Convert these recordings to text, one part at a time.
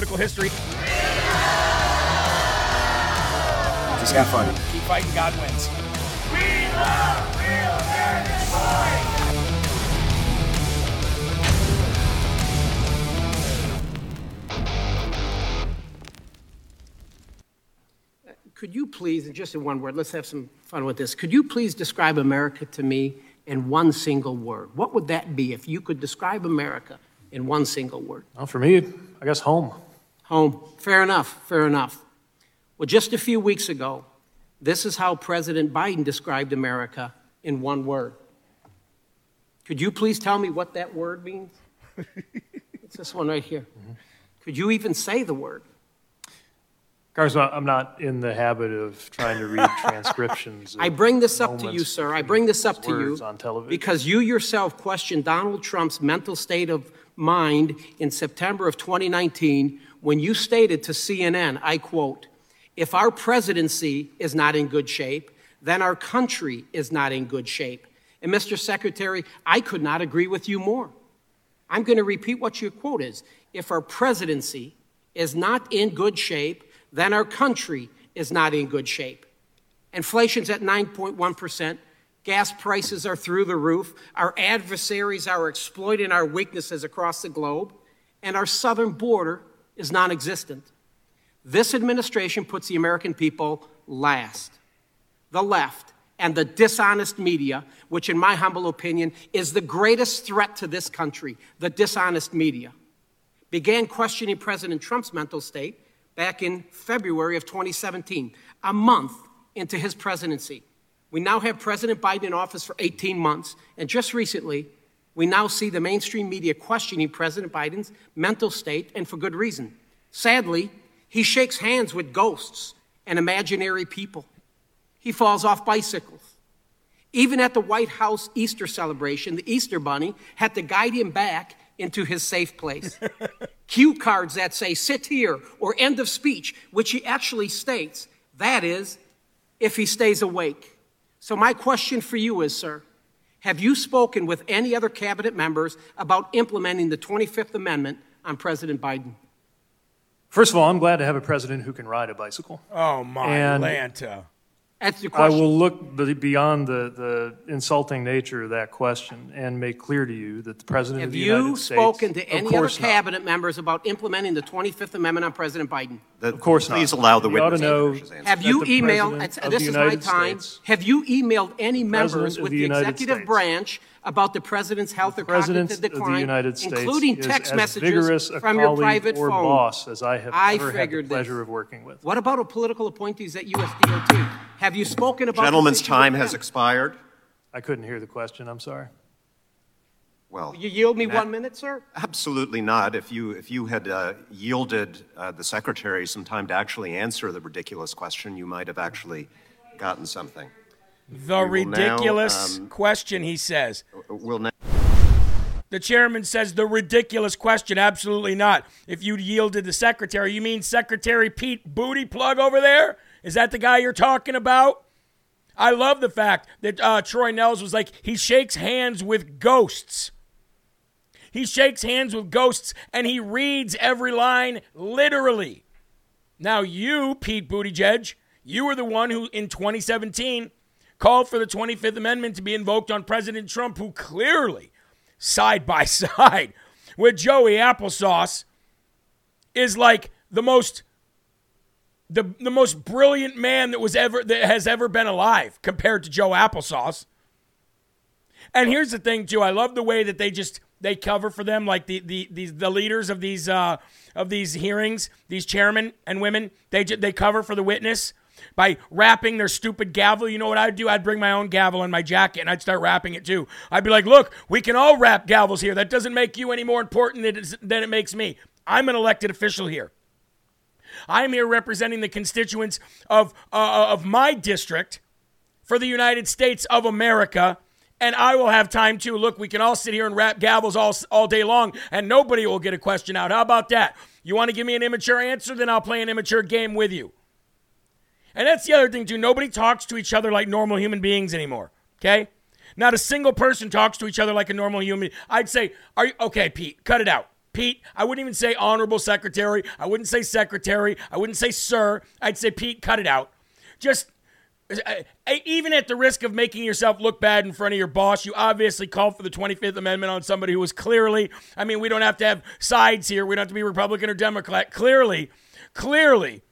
Political history. Just have fun. Keep fighting, God wins. Could you please, and just in one word, let's have some fun with this. Could you please describe America to me in one single word? What would that be if you could describe America in one single word? Well, for me, I guess home. Home. Fair enough. Fair enough. Well, just a few weeks ago, this is how President Biden described America in one word. Could you please tell me what that word means? it's this one right here. Could you even say the word? Congressman, I'm not in the habit of trying to read transcriptions. I bring this up to you, sir. I bring this up to you because you yourself questioned Donald Trump's mental state of mind in September of 2019 when you stated to CNN, I quote, if our presidency is not in good shape, then our country is not in good shape. And Mr. Secretary, I could not agree with you more. I'm going to repeat what your quote is. If our presidency is not in good shape, then our country is not in good shape. Inflation's at 9.1%. Gas prices are through the roof. Our adversaries are exploiting our weaknesses across the globe. And our southern border is non existent. This administration puts the American people last. The left and the dishonest media, which, in my humble opinion, is the greatest threat to this country, the dishonest media, began questioning President Trump's mental state back in February of 2017, a month into his presidency. We now have President Biden in office for 18 months, and just recently, we now see the mainstream media questioning President Biden's mental state, and for good reason. Sadly, he shakes hands with ghosts and imaginary people. He falls off bicycles. Even at the White House Easter celebration, the Easter Bunny had to guide him back into his safe place. Cue cards that say sit here or end of speech, which he actually states, that is, if he stays awake. So, my question for you is, sir, have you spoken with any other cabinet members about implementing the 25th Amendment on President Biden? First of all, I'm glad to have a president who can ride a bicycle. Oh, my And- Lanta. That's the I will look beyond the, the insulting nature of that question and make clear to you that the president of Have the you United States. Have you spoken to any other course not. cabinet members about implementing the 25th Amendment on President Biden? Of course not. Please allow the You ought to witness know to answer. Have that you the emailed, President of this the is my United time, States- have you emailed any members of with the the United executive States. branch about the president's health or President cognitive of decline, the United States including text messages from your private or phone. boss as I have I ever had the figured this. pleasure of working with. What about a political appointees at USDOT? Have you spoken about this Gentleman's time has expired. I couldn't hear the question, I'm sorry. Well, You yield me Matt- one minute, sir? absolutely not. If you, if you had uh, yielded uh, the secretary some time to actually answer the ridiculous question, you might have actually gotten something. The will now, ridiculous um, question, he says. We'll now. The chairman says the ridiculous question. Absolutely not. If you yielded the secretary, you mean Secretary Pete Booty Plug over there? Is that the guy you're talking about? I love the fact that uh, Troy Nehls was like, he shakes hands with ghosts. He shakes hands with ghosts and he reads every line literally. Now, you, Pete Buttigieg, you were the one who in 2017 called for the 25th Amendment to be invoked on President Trump, who clearly, side by side with Joey Applesauce, is like the most the, the most brilliant man that was ever that has ever been alive compared to Joe Applesauce. And here's the thing too, I love the way that they just they cover for them like the the these the leaders of these uh of these hearings, these chairmen and women, they they cover for the witness by rapping their stupid gavel. You know what I'd do? I'd bring my own gavel in my jacket and I'd start rapping it too. I'd be like, "Look, we can all rap gavels here. That doesn't make you any more important than it, makes me. I'm an elected official here." I'm here representing the constituents of, uh, of my district for the United States of America. And I will have time too. Look, we can all sit here and rap gavels all, all day long, and nobody will get a question out. How about that? You want to give me an immature answer? Then I'll play an immature game with you. And that's the other thing, too. Nobody talks to each other like normal human beings anymore. Okay? Not a single person talks to each other like a normal human. I'd say, "Are you okay, Pete? Cut it out." Pete, I wouldn't even say honorable secretary. I wouldn't say secretary. I wouldn't say sir. I'd say Pete, cut it out. Just uh, even at the risk of making yourself look bad in front of your boss, you obviously called for the 25th Amendment on somebody who was clearly, I mean, we don't have to have sides here. We don't have to be Republican or Democrat. Clearly, clearly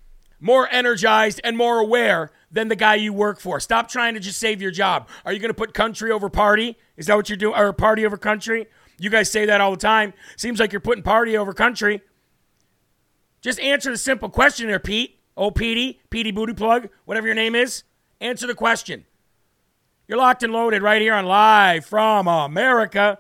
more energized and more aware than the guy you work for. Stop trying to just save your job. Are you going to put country over party? Is that what you're doing? Or party over country? You guys say that all the time. Seems like you're putting party over country. Just answer the simple question there, Pete. Oh, Petey, Petey Booty Plug, whatever your name is. Answer the question. You're locked and loaded right here on Live from America.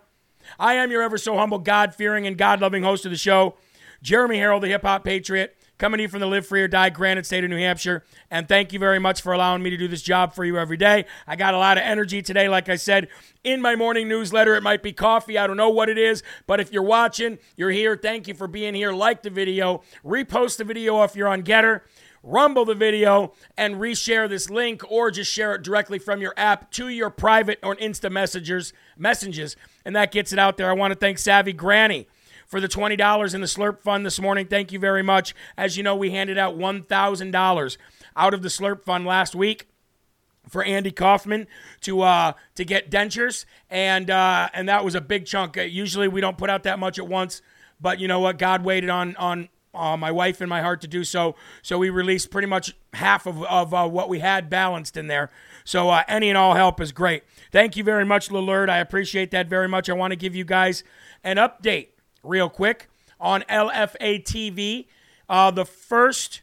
I am your ever so humble, God fearing, and God loving host of the show, Jeremy Herrell, the hip hop patriot, coming to you from the Live Free or Die Granite State of New Hampshire. And thank you very much for allowing me to do this job for you every day. I got a lot of energy today, like I said, in my morning newsletter. It might be coffee, I don't know what it is, but if you're watching, you're here. Thank you for being here. Like the video, repost the video if you're on Gettr rumble the video and reshare this link or just share it directly from your app to your private or insta messengers messages and that gets it out there i want to thank savvy granny for the $20 in the slurp fund this morning thank you very much as you know we handed out $1000 out of the slurp fund last week for Andy Kaufman to uh, to get dentures, and uh, and that was a big chunk. Uh, Usually we don't put out that much at once, but you know what? God waited on on uh, my wife and my heart to do so. So we released pretty much half of, of uh, what we had balanced in there. So uh, any and all help is great. Thank you very much, Lillard. I appreciate that very much. I want to give you guys an update real quick on LFA TV. Uh, the first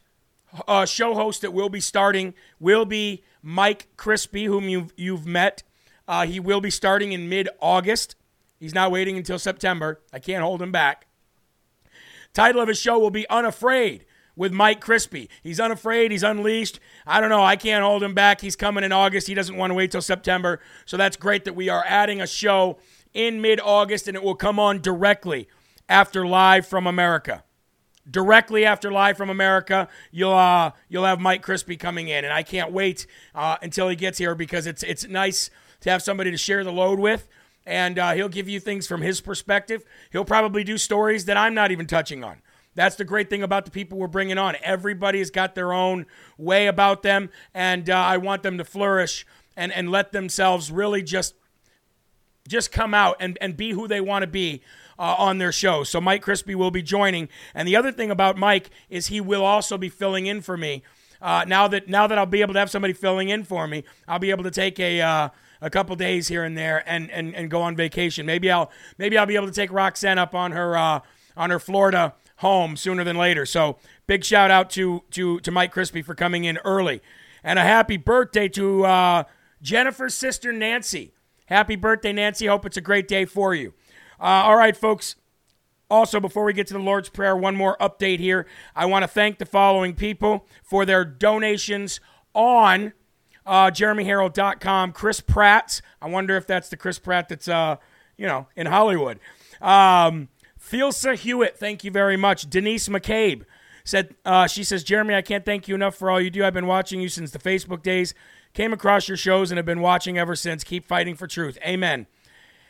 uh, show host that will be starting will be Mike Crispi, whom you've, you've met. Uh, he will be starting in mid August. He's not waiting until September. I can't hold him back. Title of his show will be Unafraid with Mike Crispi. He's unafraid, he's unleashed. I don't know, I can't hold him back. He's coming in August. He doesn't want to wait till September. So that's great that we are adding a show in mid August and it will come on directly after Live from America. Directly after Live from America, you'll uh, you'll have Mike Crispi coming in, and I can't wait uh, until he gets here because it's it's nice to have somebody to share the load with and uh, he'll give you things from his perspective. He'll probably do stories that I'm not even touching on. That's the great thing about the people we're bringing on. Everybody has got their own way about them, and uh, I want them to flourish and, and let themselves really just just come out and, and be who they want to be uh, on their show. So Mike Crispi will be joining. And the other thing about Mike is he will also be filling in for me. Uh, now that now that I'll be able to have somebody filling in for me, I'll be able to take a uh, a couple days here and there and, and, and go on vacation. Maybe I'll maybe I'll be able to take Roxanne up on her uh, on her Florida home sooner than later. So big shout out to to to Mike Crispi for coming in early, and a happy birthday to uh, Jennifer's sister Nancy. Happy birthday, Nancy. Hope it's a great day for you. Uh, all right, folks. Also, before we get to the Lord's Prayer, one more update here. I want to thank the following people for their donations on uh, JeremyHerrell.com. Chris Pratt. I wonder if that's the Chris Pratt that's, uh, you know, in Hollywood. Um, Thilsa Hewitt, thank you very much. Denise McCabe said, uh, she says, Jeremy, I can't thank you enough for all you do. I've been watching you since the Facebook days. Came across your shows and have been watching ever since. Keep fighting for truth. Amen.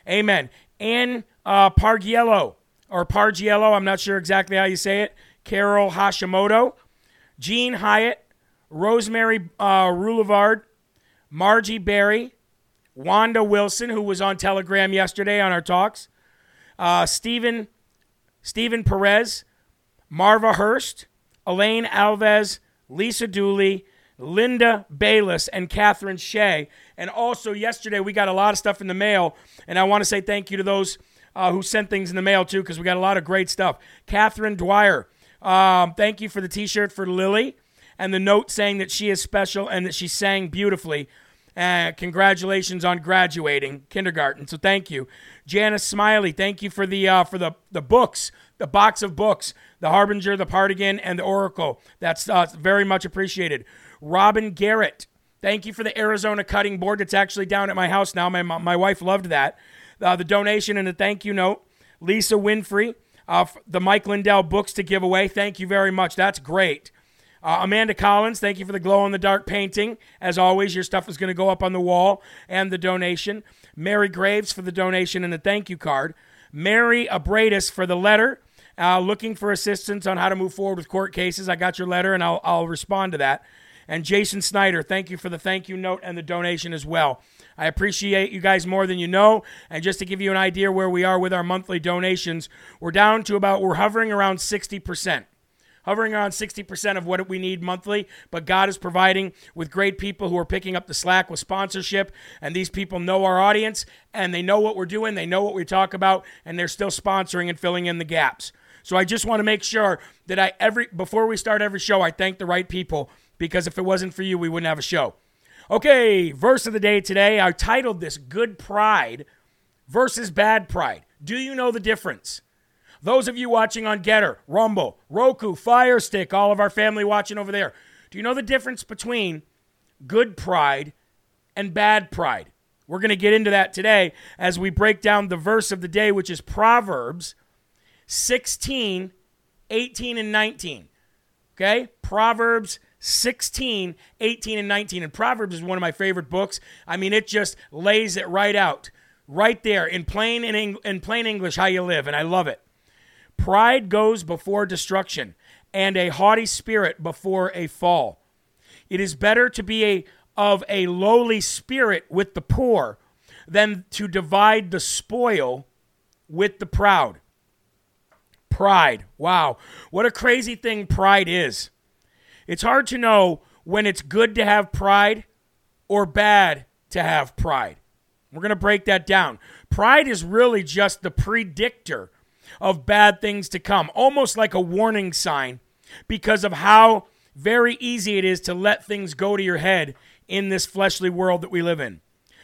Amen. Ann uh, Pargiello, or Pargiello, I'm not sure exactly how you say it. Carol Hashimoto, Jean Hyatt, Rosemary uh, Roulevard, Margie Berry, Wanda Wilson, who was on Telegram yesterday on our talks, uh, Stephen, Stephen Perez, Marva Hurst, Elaine Alves, Lisa Dooley, Linda Bayless, and Catherine Shea. And also, yesterday we got a lot of stuff in the mail, and I want to say thank you to those uh, who sent things in the mail too, because we got a lot of great stuff. Catherine Dwyer, um, thank you for the t shirt for Lily and the note saying that she is special and that she sang beautifully. Uh, congratulations on graduating kindergarten. So thank you, Janice Smiley. Thank you for the uh, for the the books, the box of books, the Harbinger, the Paradigm, and the Oracle. That's uh, very much appreciated. Robin Garrett. Thank you for the Arizona cutting board that's actually down at my house now. My my wife loved that. Uh, the donation and the thank you note. Lisa Winfrey. Uh, the Mike Lindell books to give away. Thank you very much. That's great. Uh, Amanda Collins, thank you for the glow in the dark painting. As always, your stuff is going to go up on the wall and the donation. Mary Graves for the donation and the thank you card. Mary Abradis for the letter. Uh, looking for assistance on how to move forward with court cases. I got your letter and I'll, I'll respond to that. And Jason Snyder, thank you for the thank you note and the donation as well. I appreciate you guys more than you know. And just to give you an idea where we are with our monthly donations, we're down to about, we're hovering around 60% hovering around 60% of what we need monthly. But God is providing with great people who are picking up the slack with sponsorship. And these people know our audience and they know what we're doing, they know what we talk about, and they're still sponsoring and filling in the gaps. So I just want to make sure that I every before we start every show, I thank the right people because if it wasn't for you, we wouldn't have a show. Okay, verse of the day today. I titled this Good Pride versus Bad Pride. Do you know the difference? Those of you watching on Gettr, Rumble, Roku, Fire Stick, all of our family watching over there, do you know the difference between good pride and bad pride? We're going to get into that today as we break down the verse of the day, which is Proverbs 16, 18, and 19. Okay? Proverbs 16, 18, and 19. And Proverbs is one of my favorite books. I mean, it just lays it right out, right there in plain, in, in plain English, how you live. And I love it. Pride goes before destruction, and a haughty spirit before a fall. It is better to be a of a lowly spirit with the poor than to divide the spoil with the proud. Pride. Wow. What a crazy thing pride is. It's hard to know when it's good to have pride or bad to have pride. We're going to break that down. Pride is really just the predictor of bad things to come, almost like a warning sign because of how very easy it is to let things go to your head in this fleshly world that we live in.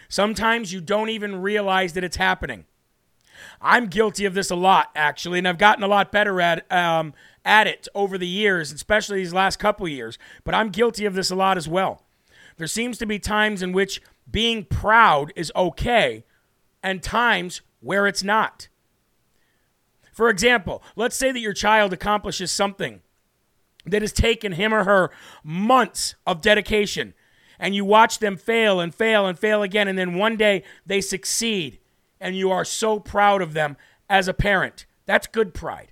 Sometimes you don't even realize that it's happening. I'm guilty of this a lot, actually, and I've gotten a lot better at um, at it over the years, especially these last couple years. But I'm guilty of this a lot as well. There seems to be times in which being proud is okay, and times where it's not. For example, let's say that your child accomplishes something that has taken him or her months of dedication, and you watch them fail and fail and fail again, and then one day they succeed, and you are so proud of them as a parent. That's good pride.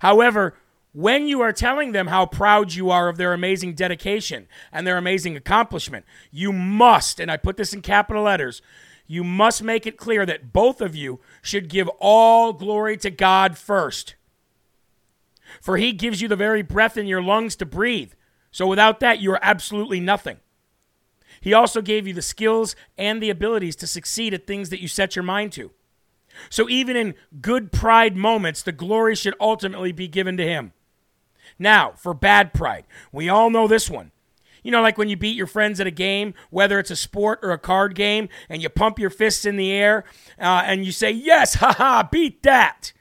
However, when you are telling them how proud you are of their amazing dedication and their amazing accomplishment, you must, and I put this in capital letters, you must make it clear that both of you should give all glory to God first. For he gives you the very breath in your lungs to breathe. So without that, you are absolutely nothing. He also gave you the skills and the abilities to succeed at things that you set your mind to. So even in good pride moments, the glory should ultimately be given to Him. Now, for bad pride, we all know this one. You know, like when you beat your friends at a game, whether it's a sport or a card game, and you pump your fists in the air uh, and you say, Yes, haha, beat that.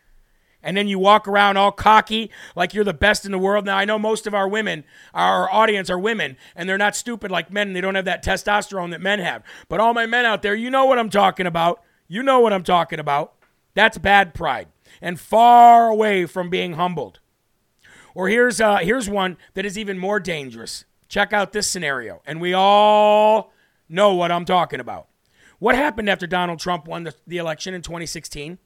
And then you walk around all cocky like you're the best in the world. Now, I know most of our women, our audience are women, and they're not stupid like men. They don't have that testosterone that men have. But all my men out there, you know what I'm talking about. You know what I'm talking about. That's bad pride and far away from being humbled. Or here's uh, here's one that is even more dangerous. Check out this scenario, and we all know what I'm talking about. What happened after Donald Trump won the, the election in 2016?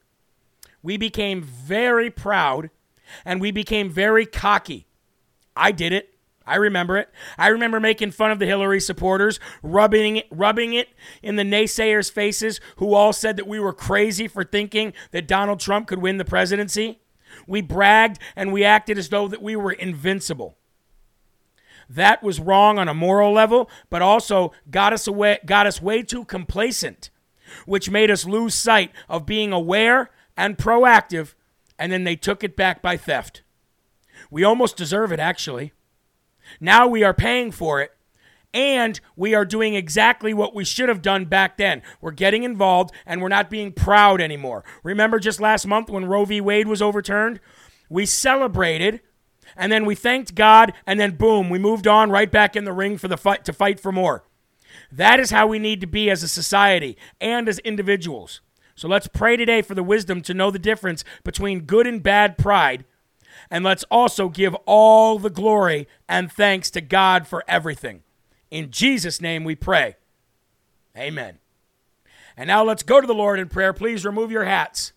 We became very proud and we became very cocky. I did it. I remember it. I remember making fun of the Hillary supporters, rubbing it, rubbing it in the naysayers' faces who all said that we were crazy for thinking that Donald Trump could win the presidency. We bragged and we acted as though that we were invincible. That was wrong on a moral level, but also got us away got us way too complacent, which made us lose sight of being aware and proactive, and then they took it back by theft. We almost deserve it actually. Now we are paying for it, and we are doing exactly what we should have done back then. We're getting involved and we're not being proud anymore. Remember just last month when Roe v. Wade was overturned? We celebrated and then we thanked God and then boom, we moved on right back in the ring for the fight to fight for more. That is how we need to be as a society and as individuals. So let's pray today for the wisdom to know the difference between good and bad pride and let's also give all the glory and thanks to God for everything. In Jesus' name we pray. Amen. And now let's go to the Lord in prayer. Please remove your hats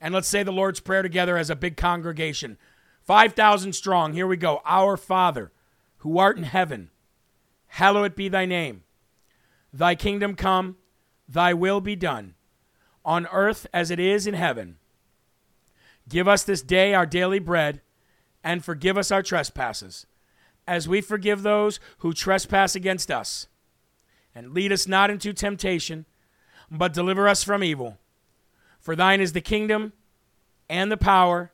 and let's say the Lord's Prayer together as a big congregation. 5,000 strong. Here we go. Our Father, who art in heaven, hallowed be thy name. Thy kingdom come, thy will be done, on earth as it is in heaven. Give us this day our daily bread and forgive us our trespasses, as we forgive those who trespass against us. And lead us not into temptation, but deliver us from evil. For thine is the kingdom, and the power,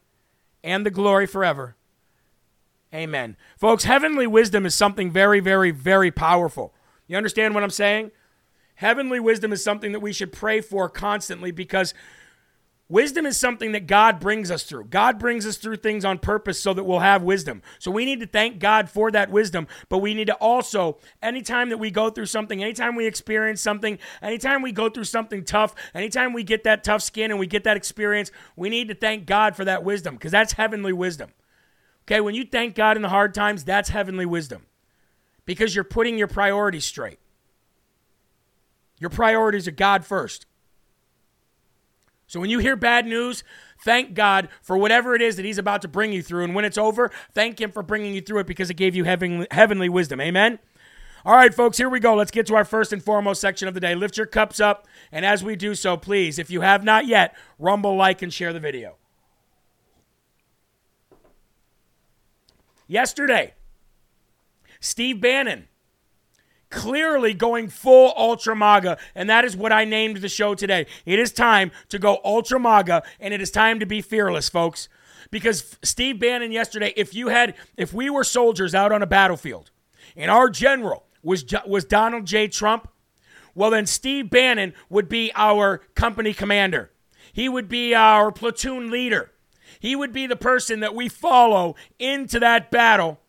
and the glory forever. Amen. Folks, heavenly wisdom is something very, very, very powerful. You understand what I'm saying? Heavenly wisdom is something that we should pray for constantly because Wisdom is something that God brings us through. God brings us through things on purpose so that we'll have wisdom. So we need to thank God for that wisdom, but we need to also, anytime that we go through something, anytime we experience something, anytime we go through something tough, anytime we get that tough skin and we get that experience, we need to thank God for that wisdom because that's heavenly wisdom. Okay, when you thank God in the hard times, that's heavenly wisdom because you're putting your priorities straight. Your priorities are God first. So when you hear bad news, thank God for whatever it is that He's about to bring you through. And when it's over, thank Him for bringing you through it because it gave you heavenly, heavenly wisdom. Amen? All right, folks, here we go. Let's get to our first and foremost section of the day. Lift your cups up. And as we do so, please, if you have not yet, rumble, like, and share the video. Yesterday, Steve Bannon clearly going full Ultra MAGA, and that is what I named the show today. It is time to go Ultra MAGA, and it is time to be fearless, folks. Because Steve Bannon yesterday, if you had, if we were soldiers out on a battlefield, and our general was was Donald J. Trump, well then Steve Bannon would be our company commander. He would be our platoon leader. He would be the person that we follow into that battle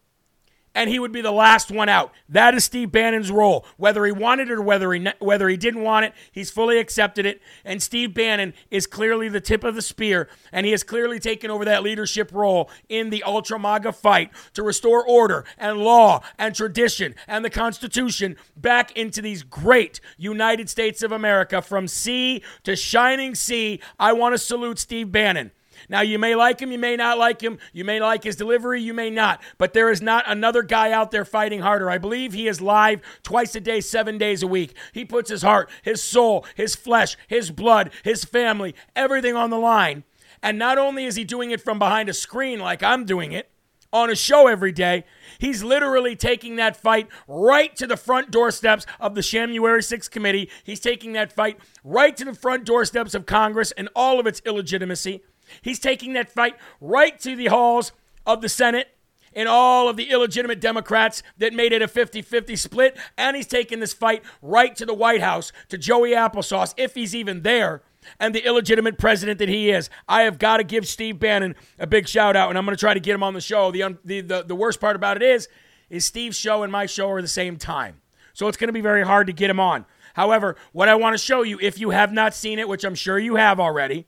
and he would be the last one out. That is Steve Bannon's role. Whether he wanted it or whether he whether he didn't want it, he's fully accepted it. And Steve Bannon is clearly the tip of the spear, and he has clearly taken over that leadership role in the Ultra MAGA fight to restore order and law and tradition and the Constitution back into these great United States of America from sea to shining sea. I want to salute Steve Bannon. Now, you may like him, you may not like him, you may like his delivery, you may not, but there is not another guy out there fighting harder. I believe he is live twice a day, seven days a week. He puts his heart, his soul, his flesh, his blood, his family, everything on the line. And not only is he doing it from behind a screen like I'm doing it, on a show every day. He's literally taking that fight right to the front doorsteps of the January 6th committee. He's taking that fight right to the front doorsteps of Congress and all of its illegitimacy. He's taking that fight right to the halls of the Senate and all of the illegitimate Democrats that made it a 50 50 split. And he's taking this fight right to the White House, to Joey Applesauce, if he's even there, and the illegitimate president that he is. I have got to give Steve Bannon a big shout out, and I'm going to try to get him on the show. The, the, the, the worst part about it is, is Steve's show and my show are the same time. So it's going to be very hard to get him on. However, what I want to show you, if you have not seen it, which I'm sure you have already,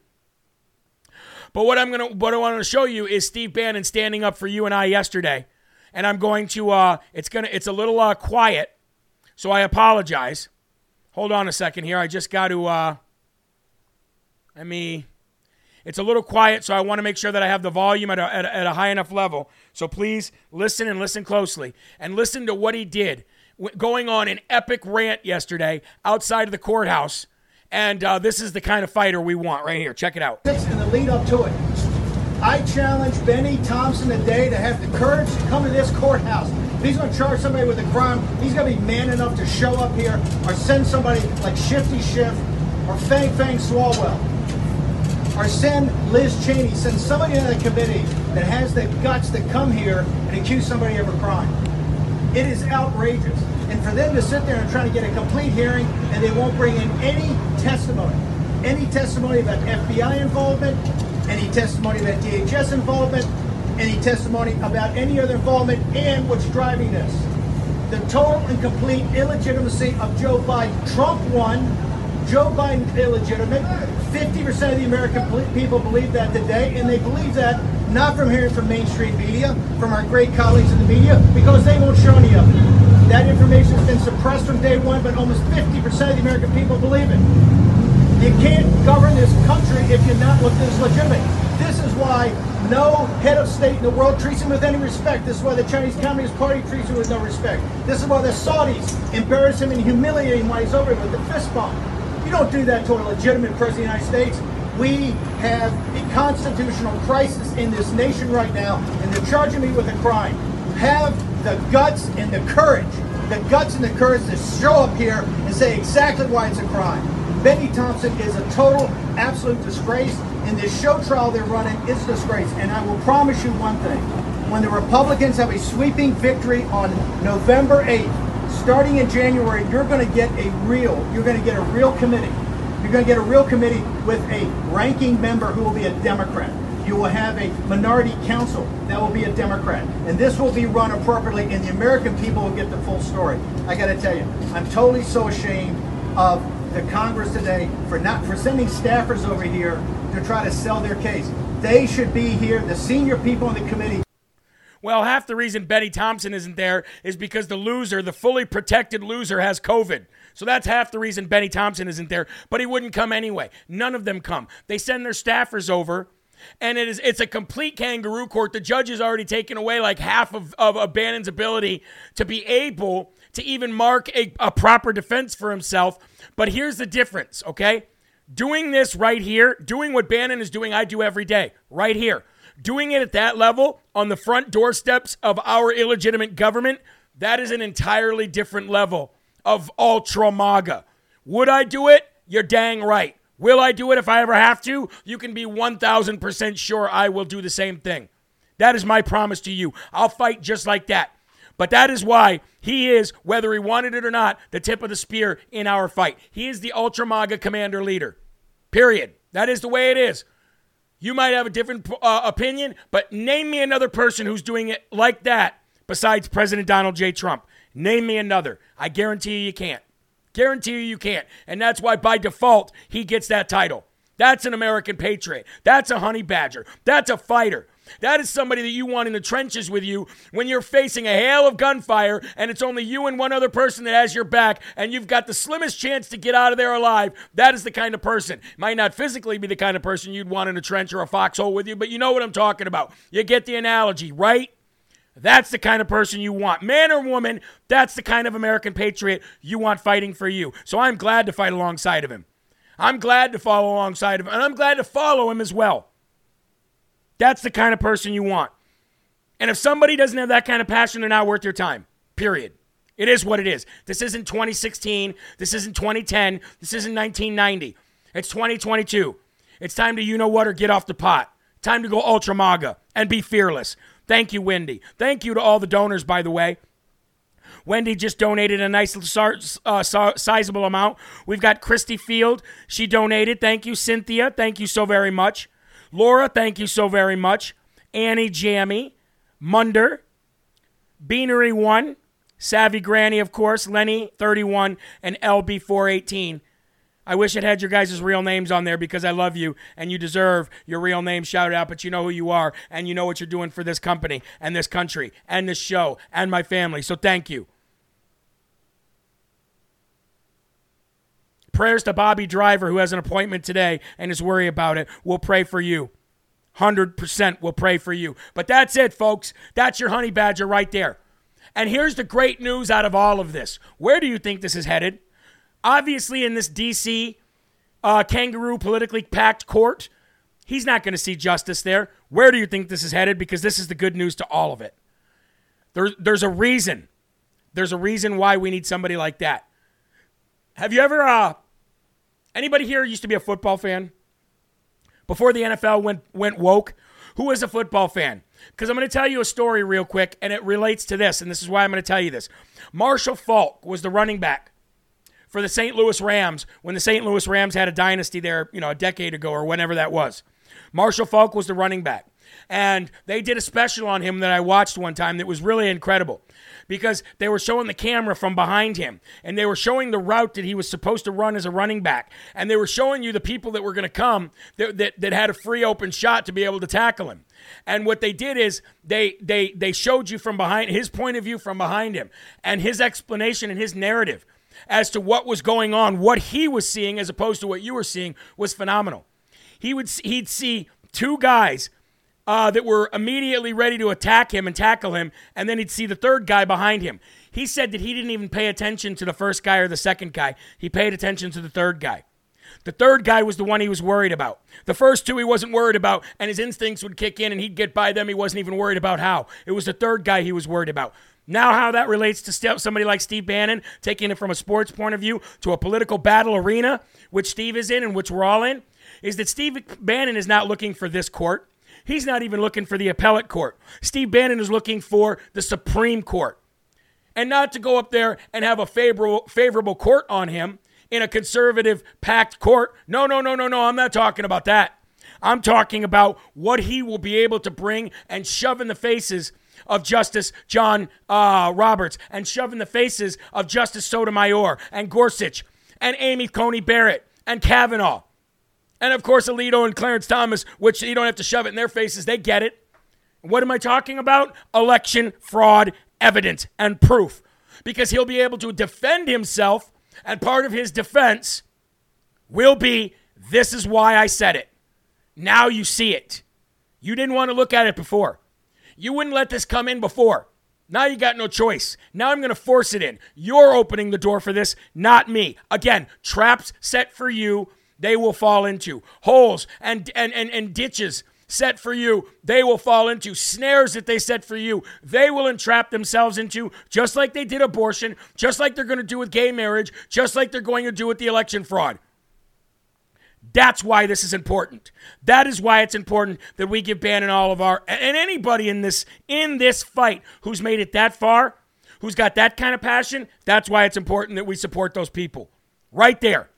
but what I'm gonna what I want to show you is Steve Bannon standing up for you and I yesterday, and I'm going to uh, it's gonna it's a little uh, quiet, so I apologize. Hold on a second here. I just got to uh, let me. It's a little quiet, so I want to make sure that I have the volume at a, at a, at a high enough level. So please listen and listen closely and listen to what he did going on an epic rant yesterday outside of the courthouse and uh, this is the kind of fighter we want right here. Check it out. In the lead up to it, I challenge Bennie Thompson today to have the courage to come to this courthouse. If he's going to charge somebody with a crime, he's going to be man enough to show up here or send somebody like Shifty Schiff or Fang Fang Swalwell or send Liz Cheney, send somebody in the committee that has the guts to come here and accuse somebody of a crime. It is outrageous. And for them to sit there and try to get a complete hearing and they won't bring in any testimony, any testimony about FBI involvement, any testimony about DHS involvement, any testimony about any other involvement, and what's driving this. The total and complete illegitimacy of Joe Biden. Trump won, Joe Biden illegitimate. 50% of the American people believe that today, and they believe that not from hearing from mainstream media, from our great colleagues in the media, because they won't show any of it. That information has been suppressed from day one, but almost 50% of the American people believe it. You can't govern this country if you're not looked at as legitimate. This is why no head of state in the world treats him with any respect. This is why the Chinese Communist Party treats him with no respect. This is why the Saudis embarrass him and humiliate him while he's over with the fist bump. You don't do that to a legitimate president of the United States. We have a constitutional crisis in this nation right now, and they're charging me with a crime. Have the guts and the courage, the guts and the courage to show up here and say exactly why it's a crime. Bennie Thompson is a total, absolute disgrace, and this show trial they're running is a disgrace. And I will promise you one thing. When the Republicans have a sweeping victory on November 8th, starting in January, you're going to get a real, you're going to get a real committee. You're going to get a real committee with a ranking member who will be a Democrat you will have a minority counsel that will be a Democrat. And this will be run appropriately, and the American people will get the full story. I got to tell you, I'm totally so ashamed of the Congress today for not for sending staffers over here to try to sell their case. They should be here, the senior people in the committee. Well, half the reason Bennie Thompson isn't there is because the loser, the fully protected loser, has COVID. So that's half the reason Bennie Thompson isn't there. But he wouldn't come anyway. None of them come. They send their staffers over and it is it's a complete kangaroo court. The judge has already taken away like half of, of, Bannon's ability to be able to even mark a, a proper defense for himself. But here's the difference, okay? Doing this right here, doing what Bannon is doing, I do every day, right here. Doing it at that level on the front doorsteps of our illegitimate government, that is an entirely different level of ultra MAGA. Would I do it? You're dang right. Will I do it if I ever have to? You can be 1000% sure I will do the same thing. That is my promise to you. I'll fight just like that. But that is why he is, whether he wanted it or not, the tip of the spear in our fight. He is the Ultra MAGA commander leader. Period. That is the way it is. You might have a different uh, opinion, but name me another person who's doing it like that besides President Donald J. Trump. Name me another. I guarantee you, you can't. Guarantee you you can't. And that's why by default he gets that title. That's an American patriot. That's a honey badger. That's a fighter. That is somebody that you want in the trenches with you when you're facing a hail of gunfire and it's only you and one other person that has your back and you've got the slimmest chance to get out of there alive. That is the kind of person. Might not physically be the kind of person you'd want in a trench or a foxhole with you, but you know what I'm talking about. You get the analogy, right? That's the kind of person you want. Man or woman, that's the kind of American patriot you want fighting for you. So I'm glad to fight alongside of him. I'm glad to follow alongside of him, and I'm glad to follow him as well. That's the kind of person you want. And if somebody doesn't have that kind of passion, they're not worth your time. Period. It is what it is. This isn't 2016. This isn't 2010. This isn't 1990. It's 2022. It's time to you know what or get off the pot. Time to go ultra maga and be fearless. Thank you, Wendy. Thank you to all the donors, by the way. Wendy just donated a nice uh, sizable amount. We've got Christy Field. She donated. Thank you, Cynthia. Thank you so very much. Laura, thank you so very much. Annie Jammy, Munder, Beanery 1, Savvy Granny, of course, Lenny 31, and LB 418. I wish it had your guys' real names on there because I love you and you deserve your real name shout out, but you know who you are and you know what you're doing for this company and this country and this show and my family. So thank you. Prayers to Bobby Driver, who has an appointment today and is worried about it. We'll pray for you. 100% will pray for you. But that's it, folks. That's your honey badger right there. And here's the great news out of all of this. Where do you think this is headed? Obviously, in this D.C. Uh, kangaroo politically packed court, he's not going to see justice there. Where do you think this is headed? Because this is the good news to all of it. There, there's a reason. There's a reason why we need somebody like that. Have you ever, uh, anybody here used to be a football fan? Before the NFL went, went woke, who was a football fan? Because I'm going to tell you a story real quick, and it relates to this, and this is why I'm going to tell you this. Marshall Faulk was the running back for the St. Louis Rams when the St. Louis Rams had a dynasty there, you know, a decade ago or whenever that was. Marshall Faulk was the running back. And they did a special on him that I watched one time that was really incredible because they were showing the camera from behind him and they were showing the route that he was supposed to run as a running back. And they were showing you the people that were going to come that, that, that had a free open shot to be able to tackle him. And what they did is they they they showed you from behind his point of view from behind him and his explanation and his narrative as to what was going on, what he was seeing as opposed to what you were seeing was phenomenal. He would he'd see two guys uh, that were immediately ready to attack him and tackle him, and then he'd see the third guy behind him. He said that he didn't even pay attention to the first guy or the second guy. He paid attention to the third guy. The third guy was the one he was worried about. The first two he wasn't worried about, and his instincts would kick in and he'd get by them. He wasn't even worried about how. It was the third guy he was worried about. Now, how that relates to somebody like Steve Bannon, taking it from a sports point of view to a political battle arena, which Steve is in and which we're all in, is that Steve Bannon is not looking for this court. He's not even looking for the appellate court. Steve Bannon is looking for the Supreme Court. And not to go up there and have a favorable, favorable court on him in a conservative packed court. No, no, no, no, no. I'm not talking about that. I'm talking about what he will be able to bring and shove in the faces of Justice John uh, Roberts and shove in the faces of Justice Sotomayor and Gorsuch and Amy Coney Barrett and Kavanaugh. And of course, Alito and Clarence Thomas, which you don't have to shove it in their faces, they get it. What am I talking about? Election fraud evidence and proof. Because he'll be able to defend himself, and part of his defense will be this is why I said it. Now you see it. You didn't want to look at it before. You wouldn't let this come in before. Now you got no choice. Now I'm going to force it in. You're opening the door for this, not me. Again, traps set for you, they will fall into. Holes and, and, and, and ditches set for you, they will fall into. Snares that they set for you, they will entrap themselves into, just like they did abortion, just like they're going to do with gay marriage, just like they're going to do with the election fraud. That's why this is important. That is why it's important that we give Bannon all of our and anybody in this in this fight who's made it that far, who's got that kind of passion, that's why it's important that we support those people. Right there.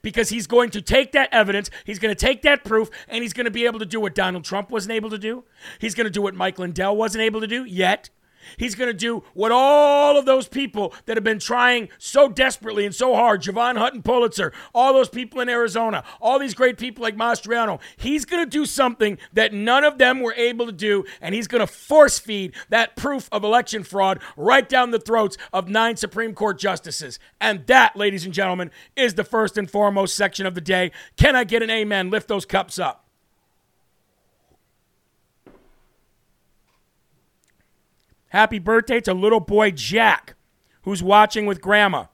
Because he's going to take that evidence, he's going to take that proof, and he's going to be able to do what Donald Trump wasn't able to do. He's going to do what Mike Lindell wasn't able to do yet. He's going to do what all of those people that have been trying so desperately and so hard, Jovan Hutton Pulitzer, all those people in Arizona, all these great people like Mastriano, he's going to do something that none of them were able to do, and he's going to force feed that proof of election fraud right down the throats of nine Supreme Court justices. And that, ladies and gentlemen, is the first and foremost section of the day. Can I get an amen? Lift those cups up. Happy birthday to little boy Jack, who's watching with grandma.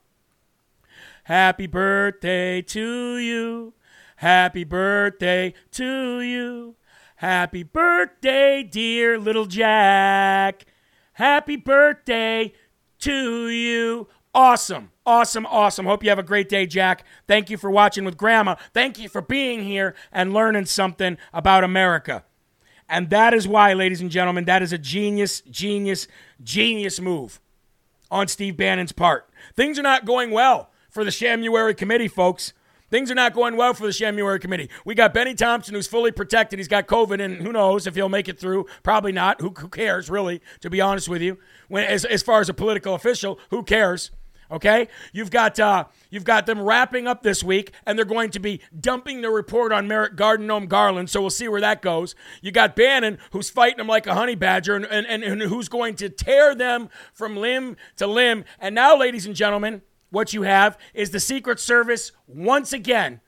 Happy birthday to you. Happy birthday to you. Happy birthday, dear little Jack. Happy birthday to you. Awesome, awesome, awesome. Hope you have a great day, Jack. Thank you for watching with Grandma. Thank you for being here and learning something about America. And that is why, ladies and gentlemen, that is a genius, genius, genius move on Steve Bannon's part. Things are not going well for the Shamuary Committee, folks. Things are not going well for the Shamuary Committee. We got Bennie Thompson, who's fully protected. He's got COVID, and who knows if he'll make it through. Probably not. Who, who cares, really, to be honest with you? When, as, as far as a political official, who cares? Okay, you've got uh, you've got them wrapping up this week, and they're going to be dumping the report on Merrick Garden Gnome Garland. So we'll see where that goes. You got Bannon, who's fighting them like a honey badger, and, and, and, and who's going to tear them from limb to limb. And now, ladies and gentlemen, what you have is the Secret Service once again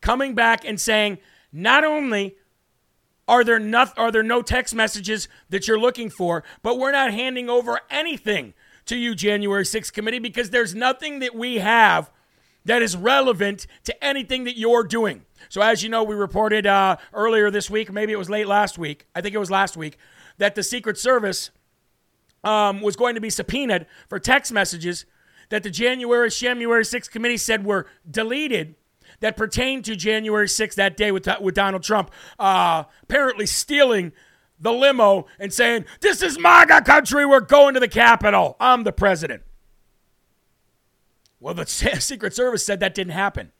coming back and saying not only are there no, are there no text messages that you're looking for, but we're not handing over anything to you, January 6th committee, because there's nothing that we have that is relevant to anything that you're doing. So, as you know, we reported uh, earlier this week, maybe it was late last week, I think it was last week, that the Secret Service um, was going to be subpoenaed for text messages that the January January 6th committee said were deleted that pertained to January 6th that day with, with Donald Trump uh, apparently stealing the limo and saying, This is MAGA country. We're going to the Capitol. I'm the president. Well, the Secret Service said that didn't happen.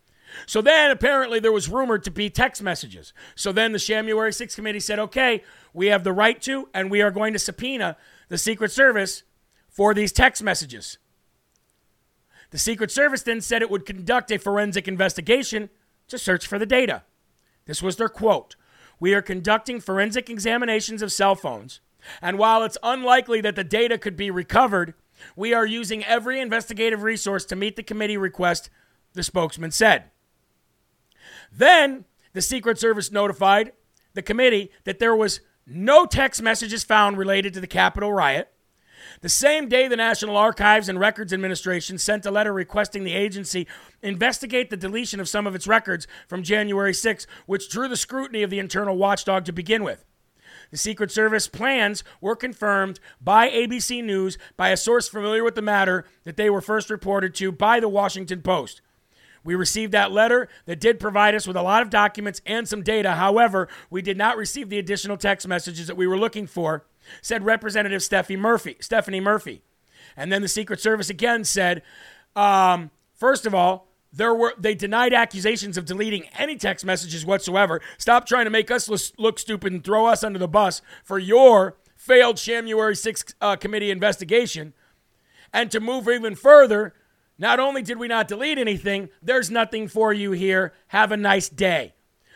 So then apparently there was rumored to be text messages. So then the January 6th committee said, okay, we have the right to, and we are going to subpoena the Secret Service for these text messages. The Secret Service then said it would conduct a forensic investigation to search for the data. This was their quote We are conducting forensic examinations of cell phones, and while it's unlikely that the data could be recovered, we are using every investigative resource to meet the committee request, the spokesman said. Then the Secret Service notified the committee that there was no text messages found related to the Capitol riot. The same day, the National Archives and Records Administration sent a letter requesting the agency investigate the deletion of some of its records from January 6, which drew the scrutiny of the internal watchdog to begin with. The Secret Service plans were confirmed by ABC News by a source familiar with the matter that they were first reported to by the Washington Post. We received that letter that did provide us with a lot of documents and some data. However, we did not receive the additional text messages that we were looking for, said Representative Stephanie Murphy. Stephanie Murphy. And then the Secret Service again said, um, first of all, there were they denied accusations of deleting any text messages whatsoever. Stop trying to make us look stupid and throw us under the bus for your failed January 6th uh, committee investigation. And to move even further, not only did we not delete anything, there's nothing for you here. Have a nice day.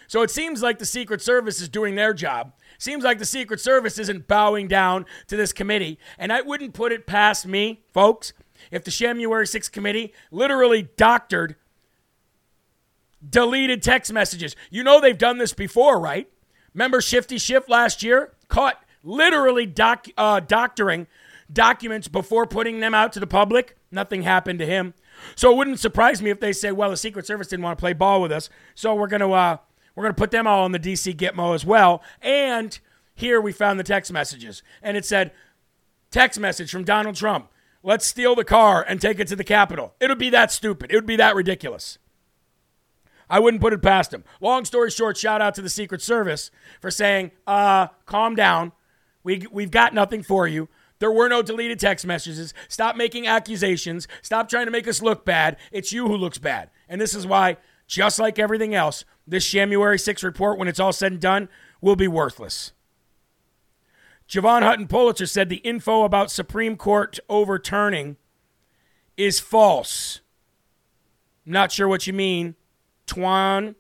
So it seems like the Secret Service is doing their job. Seems like the Secret Service isn't bowing down to this committee. And I wouldn't put it past me, folks, if the January 6th committee literally doctored deleted text messages. You know they've done this before, right? Remember Shifty Shift last year? Caught literally doc, uh, doctoring documents before putting them out to the public. Nothing happened to him. So it wouldn't surprise me if they say, well, the Secret Service didn't want to play ball with us. So we're going to uh, we're going to put them all on the DC Gitmo as well. And here we found the text messages. And it said, text message from Donald Trump. Let's steal the car and take it to the Capitol. It would be that stupid. It would be that ridiculous. I wouldn't put it past him. Long story short, shout out to the Secret Service for saying, uh, calm down. We, we've got nothing for you. There were no deleted text messages. Stop making accusations. Stop trying to make us look bad. It's you who looks bad. And this is why, just like everything else, this January 6 report, when it's all said and done, will be worthless. Jovan Hutton Pulitzer said the info about Supreme Court overturning is false. Not sure what you mean. Twan.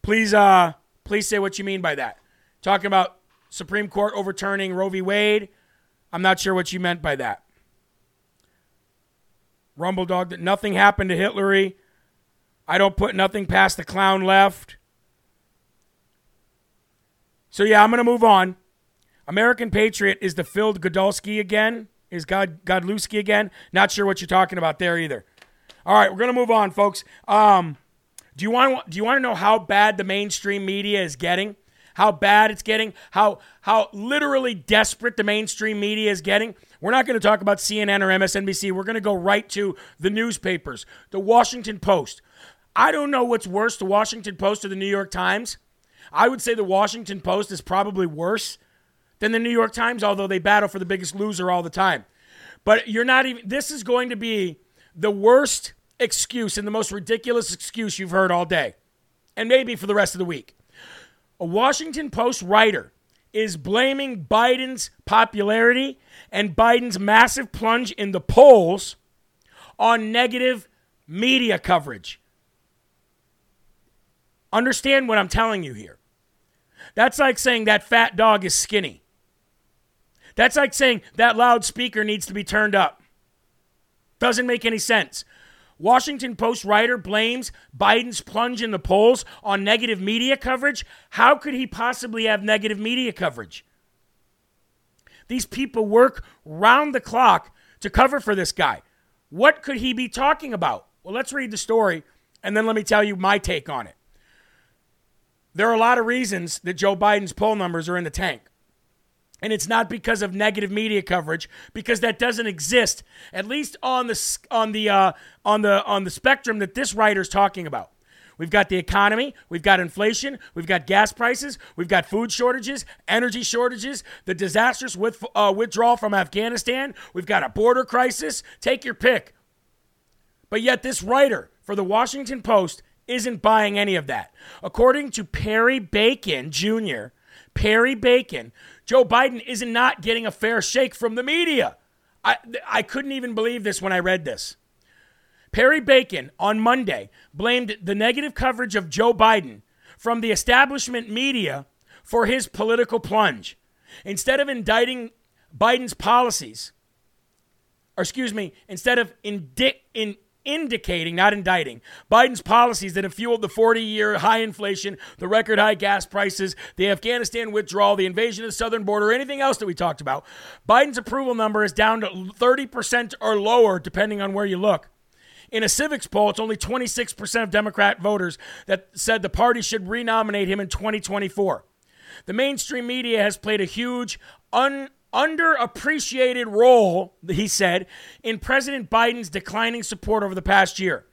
Please, uh, please say what you mean by that. Talking about Supreme Court overturning Roe v. Wade. I'm not sure what you meant by that. Rumble dog that nothing happened to Hitlery. I don't put nothing past the clown left. So yeah, I'm gonna move on. American Patriot is the filled Godolsky again. Is God Godlewski again? Not sure what you're talking about there either. All right, we're gonna move on, folks. Um, do you want do you want to know how bad the mainstream media is getting? how bad it's getting, how how literally desperate the mainstream media is getting. We're not going to talk about CNN or MSNBC. We're going to go right to the newspapers. The Washington Post. I don't know what's worse, the Washington Post or the New York Times. I would say the Washington Post is probably worse than the New York Times, although they battle for the biggest loser all the time. But you're not even, this is going to be the worst excuse and the most ridiculous excuse you've heard all day, and maybe for the rest of the week. A Washington Post writer is blaming Biden's popularity and Biden's massive plunge in the polls on negative media coverage. Understand what I'm telling you here. That's like saying that fat dog is skinny. That's like saying that loudspeaker needs to be turned up. Doesn't make any sense. Washington Post writer blames Biden's plunge in the polls on negative media coverage. How could he possibly have negative media coverage? These people work round the clock to cover for this guy. What could he be talking about? Well, let's read the story and then let me tell you my take on it. There are a lot of reasons that Joe Biden's poll numbers are in the tank. And it's not because of negative media coverage, because that doesn't exist, at least on the on the uh, on the on the spectrum that this writer's talking about. We've got the economy, we've got inflation, we've got gas prices, we've got food shortages, energy shortages, the disastrous with, uh, withdrawal from Afghanistan, we've got a border crisis. Take your pick. But yet, this writer for the Washington Post isn't buying any of that. According to Perry Bacon Jr., Perry Bacon, Joe Biden is not getting a fair shake from the media. I, I couldn't even believe this when I read this. Perry Bacon on Monday blamed the negative coverage of Joe Biden from the establishment media for his political plunge. Instead of indicting Biden's policies, or excuse me, instead of indi- in, indicating, not indicting, Biden's policies that have fueled the 40 year high inflation, the record high gas prices, the Afghanistan withdrawal, the invasion of the southern border, anything else that we talked about. Biden's approval number is down to 30% or lower, depending on where you look. In a civics poll, it's only 26% of Democrat voters that said the party should renominate him in 2024. The mainstream media has played a huge, un- underappreciated role, he said, in President Biden's declining support over the past year.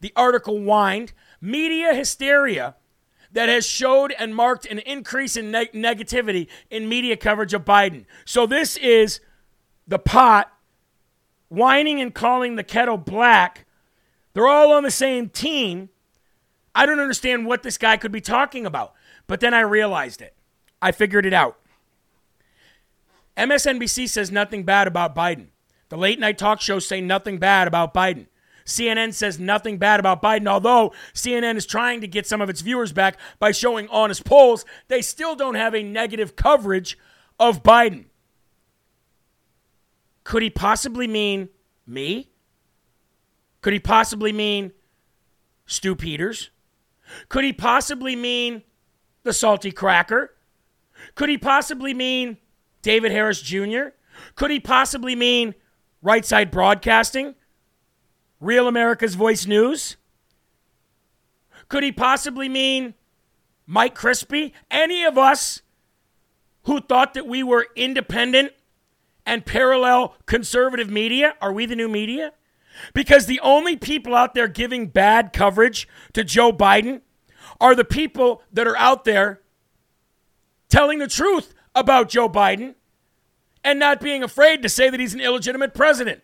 The article whined media hysteria that has showed and marked an increase in ne- negativity in media coverage of Biden. So this is the pot whining and calling the kettle black. They're all on the same team. I don't understand what this guy could be talking about. But then I realized it. I figured it out. MSNBC says nothing bad about Biden. The late night talk shows say nothing bad about Biden. CNN says nothing bad about Biden, although CNN is trying to get some of its viewers back by showing honest polls. They still don't have a negative coverage of Biden. Could he possibly mean me? Could he possibly mean Stu Peters? Could he possibly mean the salty cracker? Could he possibly mean David Harris Jr.? Could he possibly mean Right Side Broadcasting? Real America's Voice News? Could he possibly mean Mike Crispi? Any of us who thought that we were independent and parallel conservative media? Are we the new media? Because the only people out there giving bad coverage to Joe Biden are the people that are out there telling the truth about Joe Biden and not being afraid to say that he's an illegitimate president.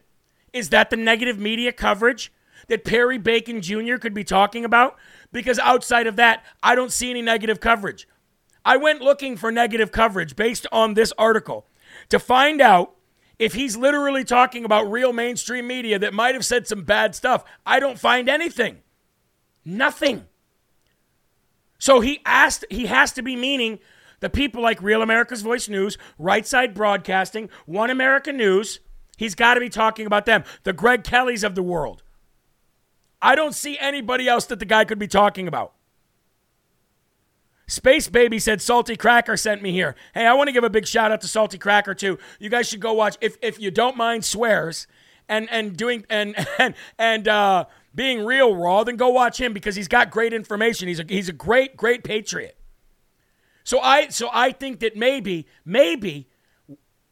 Is that the negative media coverage that Perry Bacon Jr. could be talking about? Because outside of that, I don't see any negative coverage. I went looking for negative coverage based on this article to find out if he's literally talking about real mainstream media that might have said some bad stuff. I don't find anything. Nothing. So he asked he has to be meaning the people like Real America's Voice News, Right Side Broadcasting, One America News. He's got to be talking about them, the Greg Kellys of the world. I don't see anybody else that the guy could be talking about. Space Baby said Salty Cracker sent me here. Hey, I want to give a big shout out to Salty Cracker too. You guys should go watch if if you don't mind swears and and doing and and and uh, being real raw, then go watch him because he's got great information. He's a he's a great great patriot. So I so I think that maybe maybe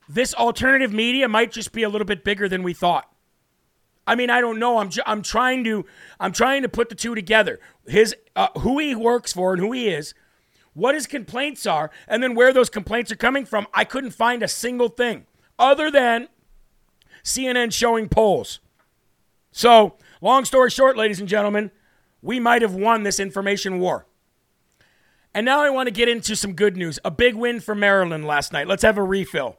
this alternative media might just be a little bit bigger than we thought. I mean, I don't know. I'm ju- I'm trying to I'm trying to put the two together. His uh, who he works for and who he is, what his complaints are, and then where those complaints are coming from. I couldn't find a single thing other than CNN showing polls. So, long story short, ladies and gentlemen, we might have won this information war. And now I want to get into some good news. A big win for Maryland last night. Let's have a refill.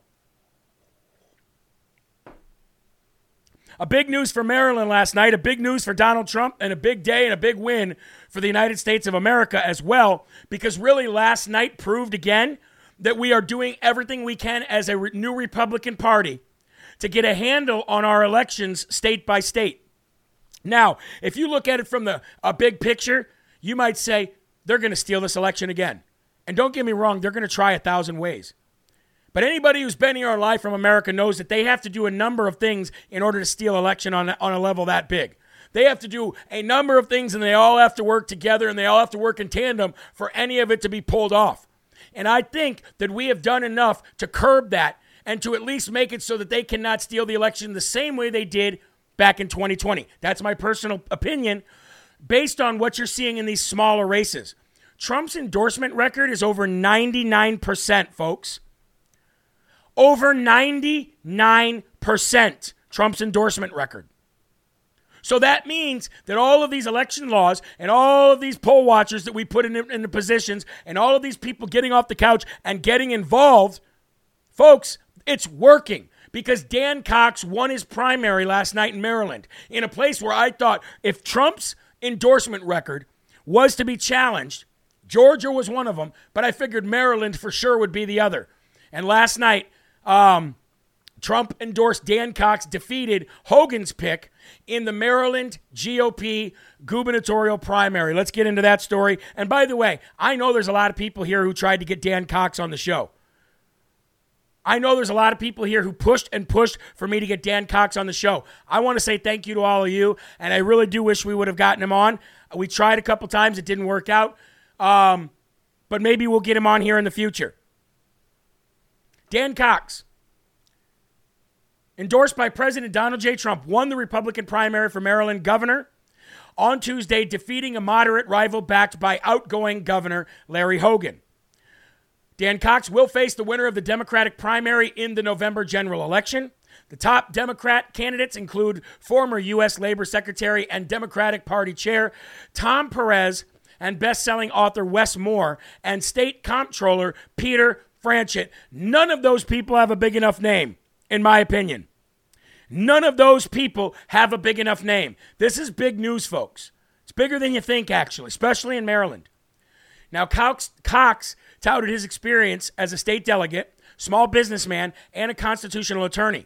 A big news for Maryland last night, a big news for Donald Trump, and a big day and a big win for the United States of America as well, because really last night proved again that we are doing everything we can as a re- new Republican Party to get a handle on our elections state by state. Now, if you look at it from the a big picture, you might say they're going to steal this election again. And don't get me wrong, they're going to try a thousand ways. But anybody who's been here in life from America knows that they have to do a number of things in order to steal election on, on a level that big. They have to do a number of things and they all have to work together and they all have to work in tandem for any of it to be pulled off. And I think that we have done enough to curb that and to at least make it so that they cannot steal the election the same way they did back in 2020. That's my personal opinion based on what you're seeing in these smaller races. Trump's endorsement record is over 99%, folks. Over 99% Trump's endorsement record. So that means that all of these election laws and all of these poll watchers that we put in, in the positions and all of these people getting off the couch and getting involved, folks, it's working because Dan Cox won his primary last night in Maryland in a place where I thought if Trump's endorsement record was to be challenged, Georgia was one of them, but I figured Maryland for sure would be the other. And last night, um, Trump endorsed Dan Cox, defeated Hogan's pick in the Maryland GOP gubernatorial primary. Let's get into that story. And by the way, I know there's a lot of people here who tried to get Dan Cox on the show. I know there's a lot of people here who pushed and pushed for me to get Dan Cox on the show. I want to say thank you to all of you, and I really do wish we would have gotten him on. We tried a couple times, it didn't work out, um, but maybe we'll get him on here in the future. Dan Cox, endorsed by President Donald J. Trump, won the Republican primary for Maryland governor on Tuesday, defeating a moderate rival backed by outgoing Governor Larry Hogan. Dan Cox will face the winner of the Democratic primary in the November general election. The top Democrat candidates include former U.S. Labor Secretary and Democratic Party Chair Tom Perez and best-selling author Wes Moore and State Comptroller Peter Franchot. None of those people have a big enough name, in my opinion. None of those people have a big enough name. This is big news, folks. It's bigger than you think, actually, especially in Maryland. Now, Cox, Cox touted his experience as a state delegate, small businessman, and a constitutional attorney.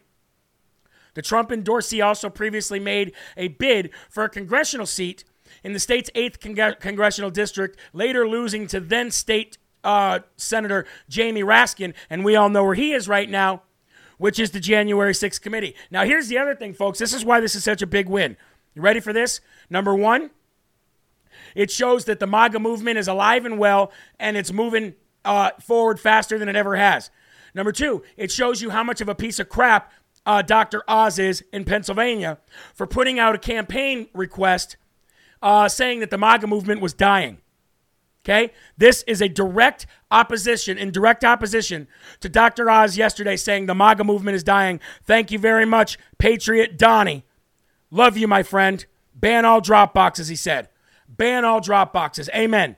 The Trump endorsee also previously made a bid for a congressional seat in the state's 8th Cong- congressional district, later losing to then state uh, Senator Jamie Raskin, and we all know where he is right now, which is the January 6th committee. Now, here's the other thing, folks. This is why this is such a big win. You ready for this? Number one, it shows that the MAGA movement is alive and well, and it's moving uh, forward faster than it ever has. Number two, it shows you how much of a piece of crap uh, Dr. Oz is in Pennsylvania for putting out a campaign request uh, saying that the MAGA movement was dying. Okay? This is a direct opposition, in direct opposition to Dr. Oz yesterday saying the MAGA movement is dying. Thank you very much, Patriot Donnie. Love you, my friend. Ban all drop boxes, he said. Ban all drop boxes. Amen.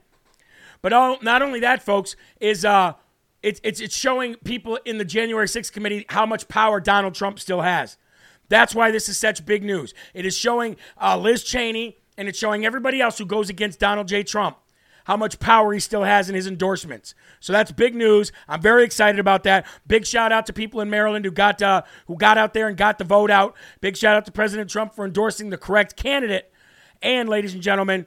But all, not only that, folks, is uh, it's, it's, it's showing people in the January 6th committee how much power Donald Trump still has. That's why this is such big news. It is showing uh, Liz Cheney and it's showing everybody else who goes against Donald J. Trump how much power he still has in his endorsements. So that's big news. I'm very excited about that. Big shout out to people in Maryland who got uh, who got out there and got the vote out. Big shout out to President Trump for endorsing the correct candidate. And ladies and gentlemen,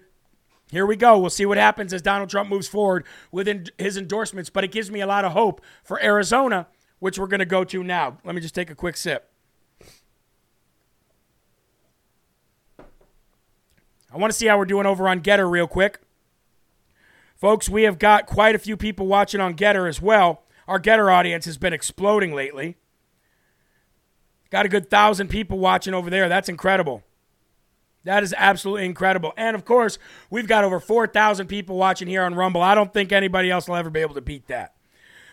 here we go. We'll see what happens as Donald Trump moves forward with his endorsements. But it gives me a lot of hope for Arizona, which we're going to go to now. Let me just take a quick sip. I want to see how we're doing over on Gettr real quick. Folks, we have got quite a few people watching on Gettr as well. Our Gettr audience has been exploding lately. Got a good thousand people watching over there. That's incredible. That is absolutely incredible. And of course, we've got over 4,000 people watching here on Rumble. I don't think anybody else will ever be able to beat that.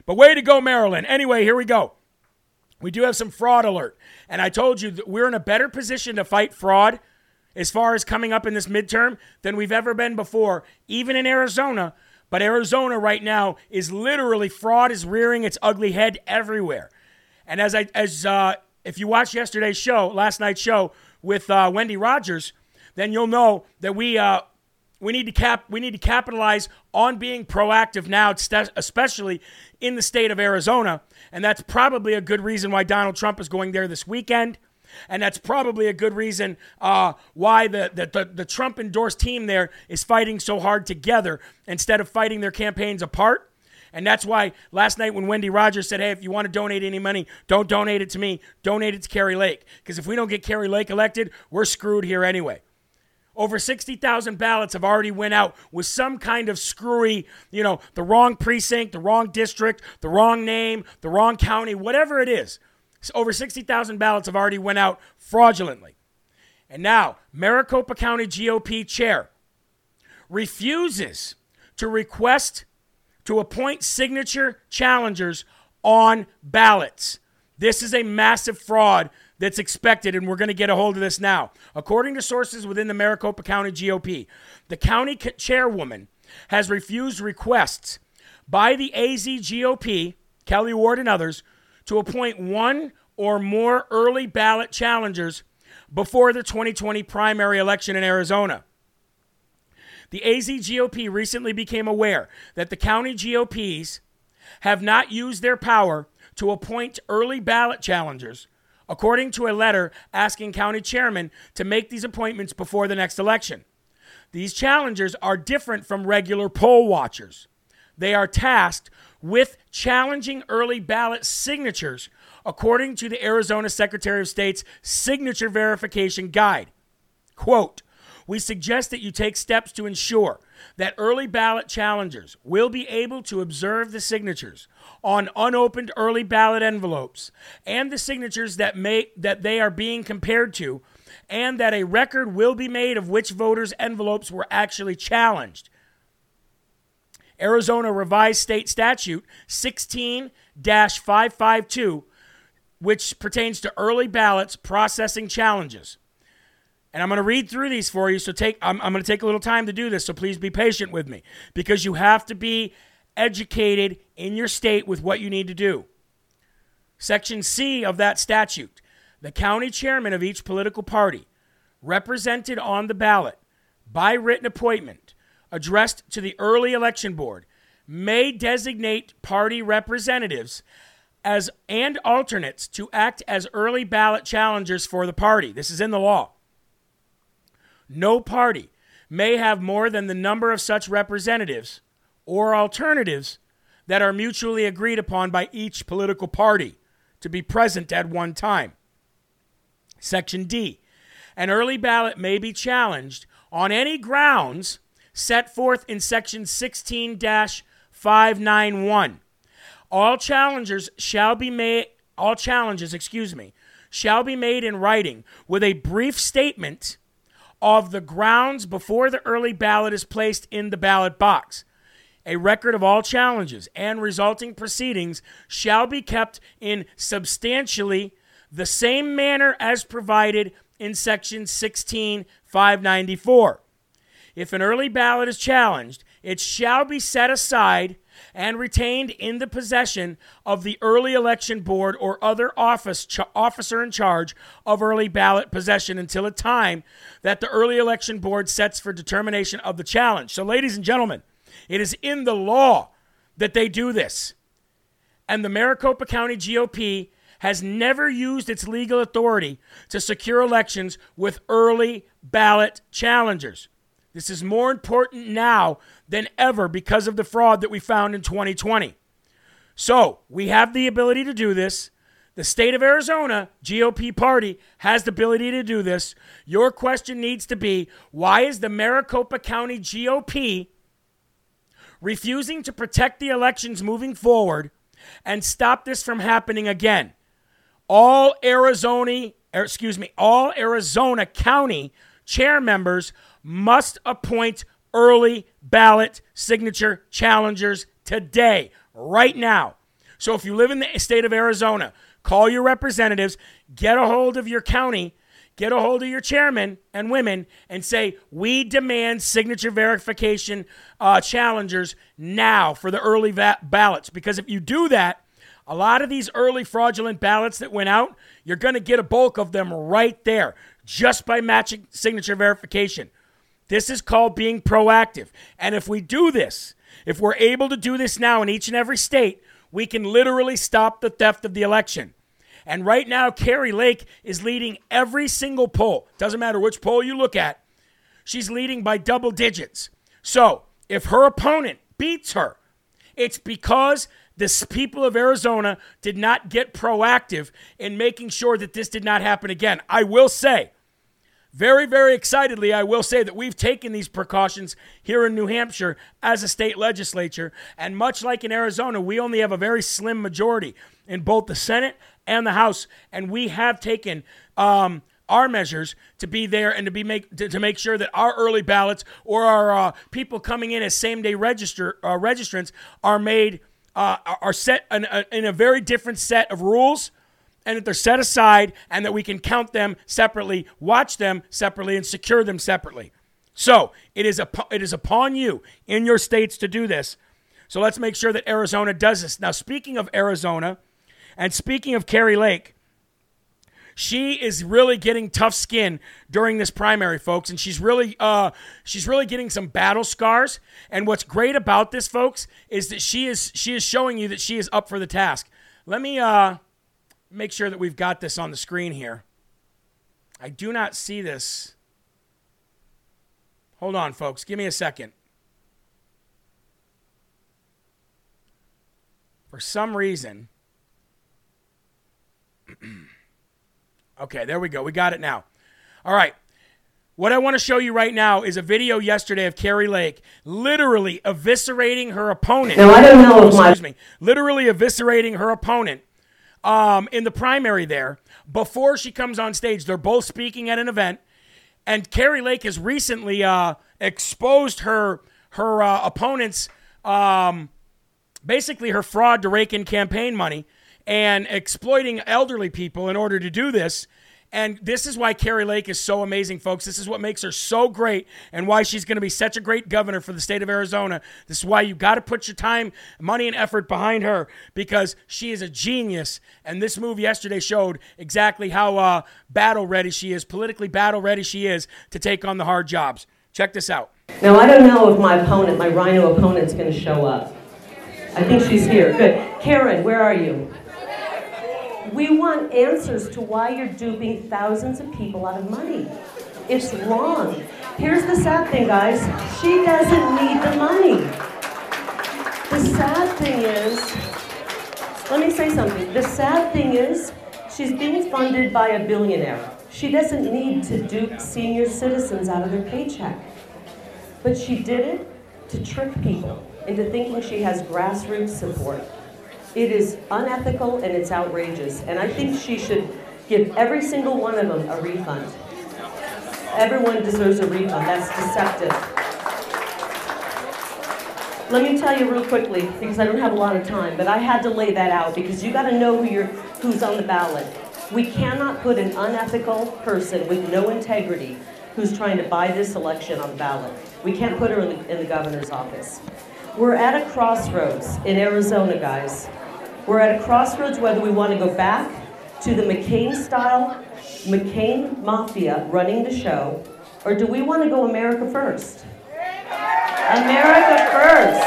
But way to go, Maryland. Anyway, here we go. We do have some fraud alert. And I told you that we're in a better position to fight fraud as far as coming up in this midterm than we've ever been before, even in Arizona. But Arizona right now is literally fraud is rearing its ugly head everywhere. And as I as uh, if you watched yesterday's show, last night's show with uh, Wendy Rogers, then you'll know that we uh, we need to cap we need to capitalize on being proactive now, especially in the state of Arizona, and that's probably a good reason why Donald Trump is going there this weekend. And that's probably a good reason uh, why the, the, the, the Trump endorsed team there is fighting so hard together instead of fighting their campaigns apart. And that's why last night when Wendy Rogers said, hey, if you want to donate any money, don't donate it to me, donate it to Kari Lake. Because if we don't get Kari Lake elected, we're screwed here anyway. Over 60,000 ballots have already went out with some kind of screwy, you know, the wrong precinct, the wrong district, the wrong name, the wrong county, whatever it is. Over 60,000 ballots have already went out fraudulently. And now, Maricopa County GOP chair refuses to request to appoint signature challengers on ballots. This is a massive fraud that's expected, and we're going to get a hold of this now. According to sources within the Maricopa County GOP, the county chairwoman has refused requests by the AZ GOP, Kelli Ward and others, to appoint one or more early ballot challengers before the 2020 primary election in Arizona. The AZ GOP recently became aware that the county GOPs have not used their power to appoint early ballot challengers according to a letter asking county chairmen to make these appointments before the next election. These challengers are different from regular poll watchers. They are tasked with challenging early ballot signatures according to the Arizona Secretary of State's signature verification guide. Quote, we suggest that you take steps to ensure that early ballot challengers will be able to observe the signatures on unopened early ballot envelopes and the signatures that may that they are being compared to and that a record will be made of which voters envelopes were actually challenged. Arizona revised state statute 16-552 which pertains to early ballots processing challenges. And I'm going to read through these for you. So take I'm, I'm going to take a little time to do this. So please be patient with me because you have to be educated in your state with what you need to do. Section C of that statute the county chairman of each political party, represented on the ballot by written appointment, addressed to the early election board, may designate party representatives as and alternates to act as early ballot challengers for the party. This is in the law. No party may have more than the number of such representatives or alternatives that are mutually agreed upon by each political party to be present at one time. Section D. An early ballot may be challenged on any grounds set forth in Section 16 591. All challengers shall be made, all challenges, excuse me, shall be made in writing with a brief statement of the grounds before the early ballot is placed in the ballot box. A record of all challenges and resulting proceedings shall be kept in substantially the same manner as provided in Section 16594. If an early ballot is challenged, it shall be set aside and retained in the possession of the early election board or other office ch- officer in charge of early ballot possession until a time that the early election board sets for determination of the challenge. So, ladies and gentlemen, it is in the law that they do this. And the Maricopa County GOP has never used its legal authority to secure elections with early ballot challengers. This is more important now than ever because of the fraud that we found in 2020. So, we have the ability to do this. The state of Arizona, GOP party, has the ability to do this. Your question needs to be why is the Maricopa County GOP refusing to protect the elections moving forward and stop this from happening again. All Arizona, er, excuse me, all Arizona county chair members must appoint early ballot signature challengers today, right now. So if you live in the state of Arizona, call your representatives, get a hold of your county, get a hold of your chairman and women, and say, We demand signature verification uh, challengers now for the early va- ballots. Because if you do that, a lot of these early fraudulent ballots that went out, you're going to get a bulk of them right there just by matching signature verification. This is called being proactive. And if we do this, if we're able to do this now in each and every state, we can literally stop the theft of the election. And right now, Kari Lake is leading every single poll. Doesn't matter which poll you look at, she's leading by double digits. So if her opponent beats her, it's because the people of Arizona did not get proactive in making sure that this did not happen again. I will say, very, very excitedly, I will say that we've taken these precautions here in New Hampshire as a state legislature. And much like in Arizona, we only have a very slim majority in both the Senate and the House. And we have taken um, our measures to be there and to be make to, to, make sure that our early ballots or our uh, people coming in as same day register uh, registrants are made uh, are set in in a very different set of rules and that they're set aside and that we can count them separately, watch them separately, and secure them separately. So it is, a, it is upon you in your states to do this. So let's make sure that Arizona does this. Now, speaking of Arizona and speaking of Kari Lake, she is really getting tough skin during this primary, folks, and she's really uh, she's really getting some battle scars. And what's great about this, folks, is that she is she is showing you that she is up for the task. Let me uh, make sure that we've got this on the screen here. I do not see this. Hold on, folks. Give me a second. For some reason. Okay, there we go. We got it now. All right. What I want to show you right now is a video yesterday of Kari Lake literally eviscerating her opponent. Now I don't know if my excuse me, literally eviscerating her opponent um, in the primary there before she comes on stage. They're both speaking at an event, and Kari Lake has recently uh, exposed her her uh, opponent's um, basically her fraud to rake in campaign money and exploiting elderly people in order to do this. And this is why Kari Lake is so amazing, folks. This is what makes her so great and why she's going to be such a great governor for the state of Arizona. This is why you've got to put your time, money, and effort behind her because she is a genius. And this move yesterday showed exactly how uh, battle ready she is, politically battle ready she is to take on the hard jobs. Check this out. Now, I don't know if my opponent, my RINO opponent's going to show up. I think she's here. Good. Karen, where are you? We want answers to why you're duping thousands of people out of money. It's wrong. Here's the sad thing, guys. She doesn't need the money. The sad thing is, let me say something. The sad thing is, she's being funded by a billionaire. She doesn't need to dupe senior citizens out of their paycheck. But she did it to trick people into thinking she has grassroots support. It is unethical and it's outrageous. And I think she should give every single one of them a refund. Everyone deserves a refund. That's deceptive. Let me tell you real quickly, because I don't have a lot of time, but I had to lay that out because you got to know who you're, who's on the ballot. We cannot put an unethical person with no integrity who's trying to buy this election on the ballot. We can't put her in the, in the governor's office. We're at a crossroads in Arizona, guys. We're at a crossroads whether we want to go back to the McCain style, McCain mafia running the show, or do we want to go America first? America first.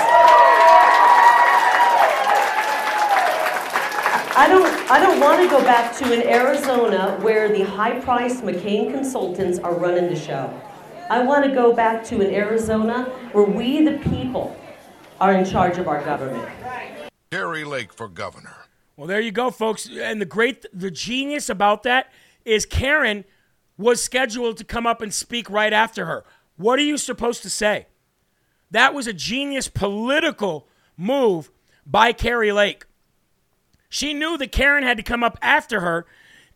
I don't, I don't want to go back to an Arizona where the high-priced McCain consultants are running the show. I want to go back to an Arizona where we, the people, are in charge of our government. Kari Lake for governor. Well, there you go, folks. And the great, the genius about that is Karen was scheduled to come up and speak right after her. What are you supposed to say? That was a genius political move by Kari Lake. She knew that Karen had to come up after her,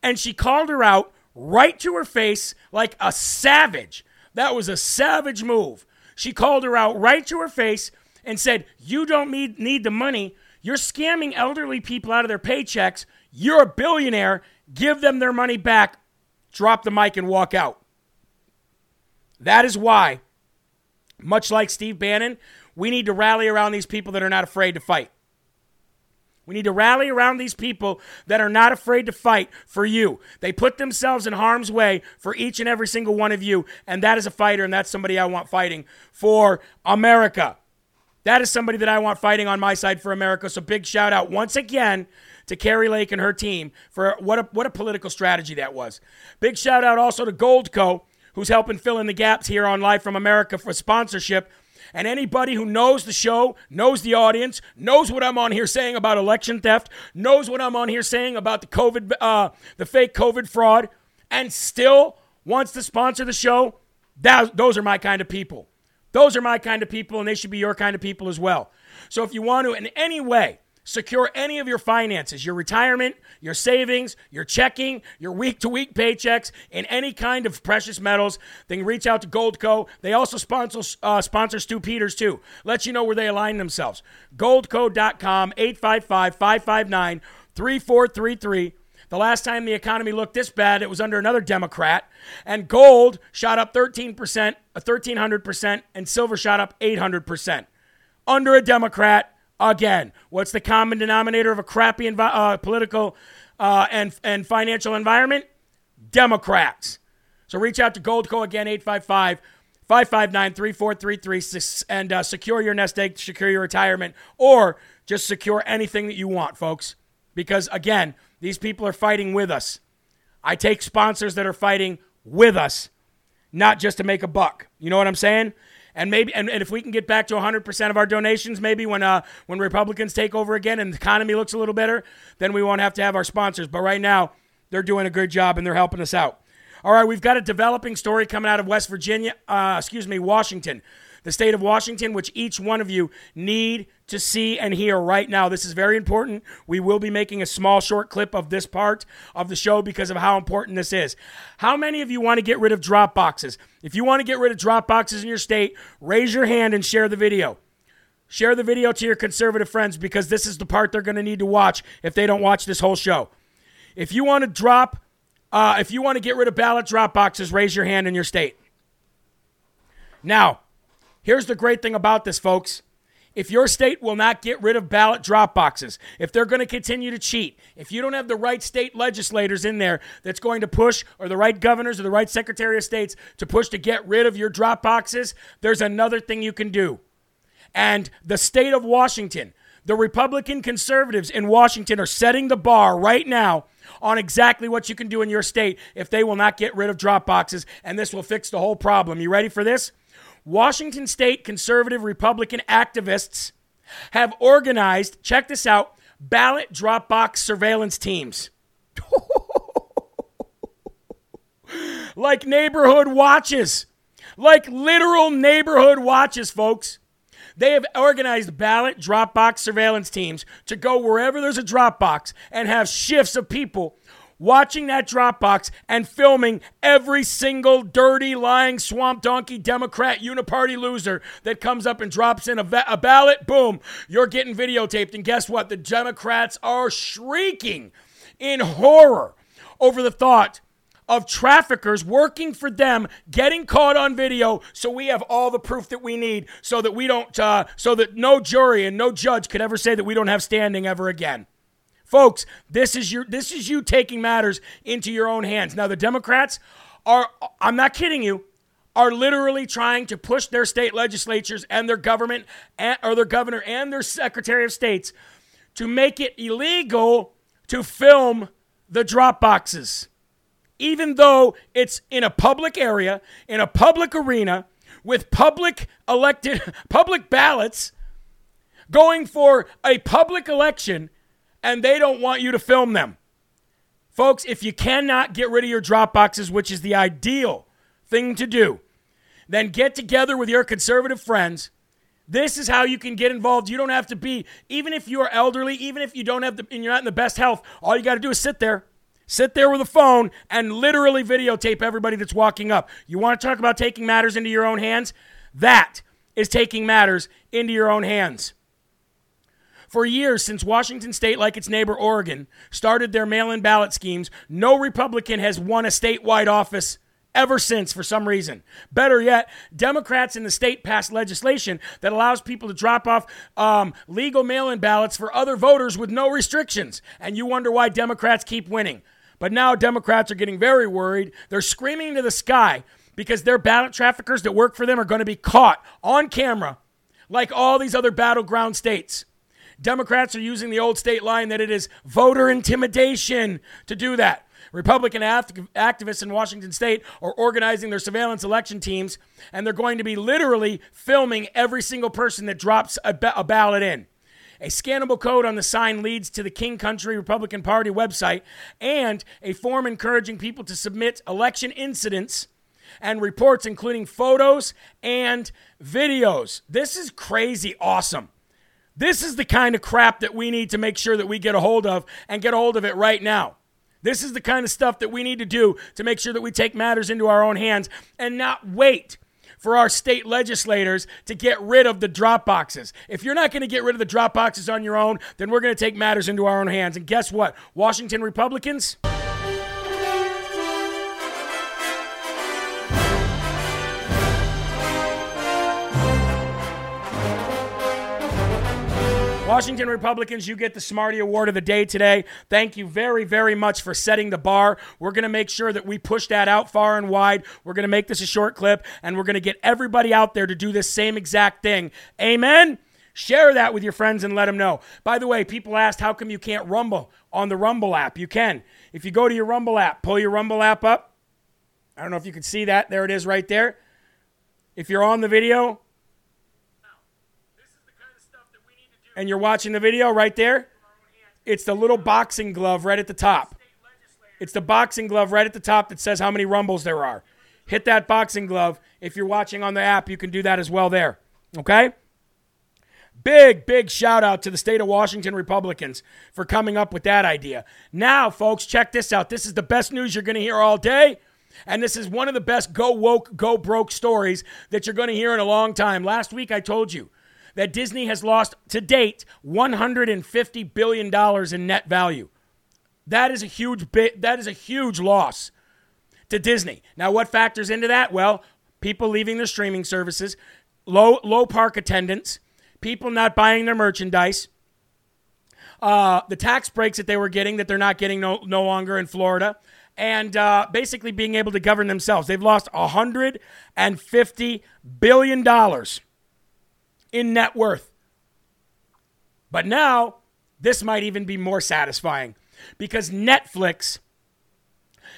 and she called her out right to her face like a savage. That was a savage move. She called her out right to her face and said, You don't need, need the money. You're scamming elderly people out of their paychecks. You're a billionaire. Give them their money back. Drop the mic and walk out. That is why, much like Steve Bannon, we need to rally around these people that are not afraid to fight. We need to rally around these people that are not afraid to fight for you. They put themselves in harm's way for each and every single one of you, and that is a fighter, and that's somebody I want fighting for America. That is somebody that I want fighting on my side for America. So big shout out once again to Kari Lake and her team for what a, what a political strategy that was. Big shout out also to Goldco, who's helping fill in the gaps here on Live from America for sponsorship. And anybody who knows the show, knows the audience, knows what I'm on here saying about election theft, knows what I'm on here saying about the COVID, uh, the fake COVID fraud, and still wants to sponsor the show, that, those are my kind of people. Those are my kind of people, and they should be your kind of people as well. So if you want to, in any way, secure any of your finances, your retirement, your savings, your checking, your week to week paychecks and any kind of precious metals, then reach out to Goldco. They also sponsor, uh, sponsor Stu Peters too. Let you know where they align themselves. Goldco.com, 855 559 3433. The last time the economy looked this bad, it was under another Democrat. And gold shot up 13%, 1,300%, and silver shot up 800%. Under a Democrat again. What's the common denominator of a crappy envi- uh, political uh, and, and financial environment? Democrats. So reach out to Goldco again, 855 559 3433, and uh, secure your nest egg, secure your retirement, or just secure anything that you want, folks. Because again, these people are fighting with us. I take sponsors that are fighting with us, not just to make a buck. You know what I'm saying? and maybe and, and if we can get back to 100% of our donations maybe when uh when republicans take over again and the economy looks a little better then we won't have to have our sponsors but right now they're doing a good job and they're helping us out all right we've got a developing story coming out of west virginia uh, excuse me washington the state of Washington, which each one of you need to see and hear right now. This is very important. We will be making a small, short clip of this part of the show because of how important this is. How many of you want to get rid of drop boxes? If you want to get rid of drop boxes in your state, raise your hand and share the video. Share the video to your conservative friends because this is the part they're going to need to watch if they don't watch this whole show. If you want to drop, uh, if you want to get rid of ballot drop boxes, raise your hand in your state. Now, Here's the great thing about this, folks. If your state will not get rid of ballot drop boxes, if they're going to continue to cheat, if you don't have the right state legislators in there that's going to push, or the right governors or the right secretary of states to push to get rid of your drop boxes, there's another thing you can do. And the state of Washington, the Republican conservatives in Washington are setting the bar right now on exactly what you can do in your state if they will not get rid of drop boxes, and this will fix the whole problem. You ready for this? Washington State conservative Republican activists have organized, check this out, ballot drop box surveillance teams. like neighborhood watches. Like literal neighborhood watches, folks. They have organized ballot drop box surveillance teams to go wherever there's a drop box and have shifts of people watching that Dropbox and filming every single dirty, lying, swamp donkey Democrat uniparty loser that comes up and drops in a, va- a ballot. Boom, you're getting videotaped. And guess what? The Democrats are shrieking in horror over the thought of traffickers working for them getting caught on video so we have all the proof that we need so that we don't uh, so that no jury and no judge could ever say that we don't have standing ever again Folks, this is your this is you taking matters into your own hands. Now the Democrats are I'm not kidding you, are literally trying to push their state legislatures and their government and, or their governor and their secretary of states to make it illegal to film the drop boxes. Even though it's in a public area, in a public arena, with public elected public ballots going for a public election and they don't want you to film them. Folks, if you cannot get rid of your drop boxes, which is the ideal thing to do, then get together with your conservative friends This is how you can get involved. You don't have to be, even if you're elderly, even if you don't have the, and you're not in the best health, all you got to do is sit there. Sit there with a phone and literally videotape everybody that's walking up. You want to talk about taking matters into your own hands? That is taking matters into your own hands. For years, since Washington state, like its neighbor Oregon, started their mail in ballot schemes, no Republican has won a statewide office ever since for some reason. Better yet, Democrats in the state passed legislation that allows people to drop off um, legal mail in ballots for other voters with no restrictions. And you wonder why Democrats keep winning. But now Democrats are getting very worried. They're screaming to the sky because their ballot traffickers that work for them are going to be caught on camera like all these other battleground states. Democrats are using the old state line that it is voter intimidation to do that. Republican activists in Washington state are organizing their surveillance election teams, and they're going to be literally filming every single person that drops a, ba- a ballot in. A scannable code on the sign leads to the King County Republican Party website and a form encouraging people to submit election incidents and reports, including photos and videos. This is crazy awesome. This is the kind of crap that we need to make sure that we get a hold of and get a hold of it right now. This is the kind of stuff that we need to do to make sure that we take matters into our own hands and not wait for our state legislators to get rid of the drop boxes. If you're not going to get rid of the drop boxes on your own, then we're going to take matters into our own hands. And guess what? Washington Republicans? Washington Republicans, you get the Smarty Award of the day today. Thank you very, very much for setting the bar. We're going to make sure that we push that out far and wide. We're going to make this a short clip, and we're going to get everybody out there to do this same exact thing. Amen? Share that with your friends and let them know. By the way, people asked, how come you can't Rumble on the Rumble app? You can. If you go to your Rumble app, pull your Rumble app up. I don't know if you can see that. There it is right there. If you're on the video, and you're watching the video right there, it's the little boxing glove right at the top. It's the boxing glove right at the top that says how many rumbles there are. Hit that boxing glove. If you're watching on the app, you can do that as well there. Okay? Big, big shout out to the state of Washington Republicans for coming up with that idea. Now, folks, check this out. This is the best news you're going to hear all day. And this is one of the best go woke, go broke stories that you're going to hear in a long time. Last week, I told you that Disney has lost to date $150 billion in net value. That is a huge bit, that is a huge loss to Disney. Now, what factors into that? Well, people leaving their streaming services, low low park attendance, people not buying their merchandise, uh, the tax breaks that they were getting that they're not getting no, no longer in Florida, and uh, basically being able to govern themselves. They've lost $150 billion in net worth. But now, this might even be more satisfying because Netflix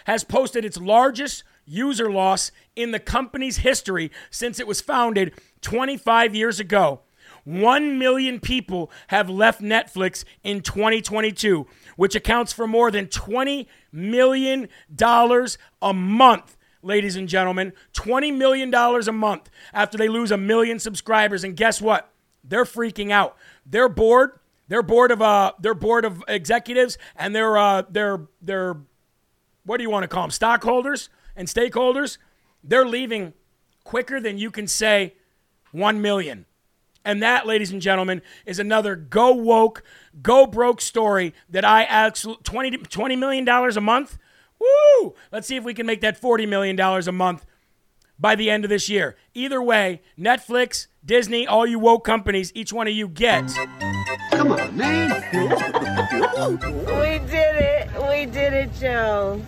has posted its largest user loss in the company's history since it was founded 25 years ago. 1 million people have left Netflix in 2022, which accounts for more than $20 million a month ladies and gentlemen, $20 million a month after they lose a million subscribers. And guess what? They're freaking out. Their board, their board of uh, their board of executives and their uh, their their what do you want to call them? Stockholders and stakeholders. They're leaving quicker than you can say 1 million. And that, ladies and gentlemen, is another go woke, go broke story that I absolutely 20, $20 million a month Woo! Let's see if we can make that $40 million a month by the end of this year. Either way, Netflix, Disney, all you woke companies, each one of you get. Come on, man. we did it. We did it, Joe.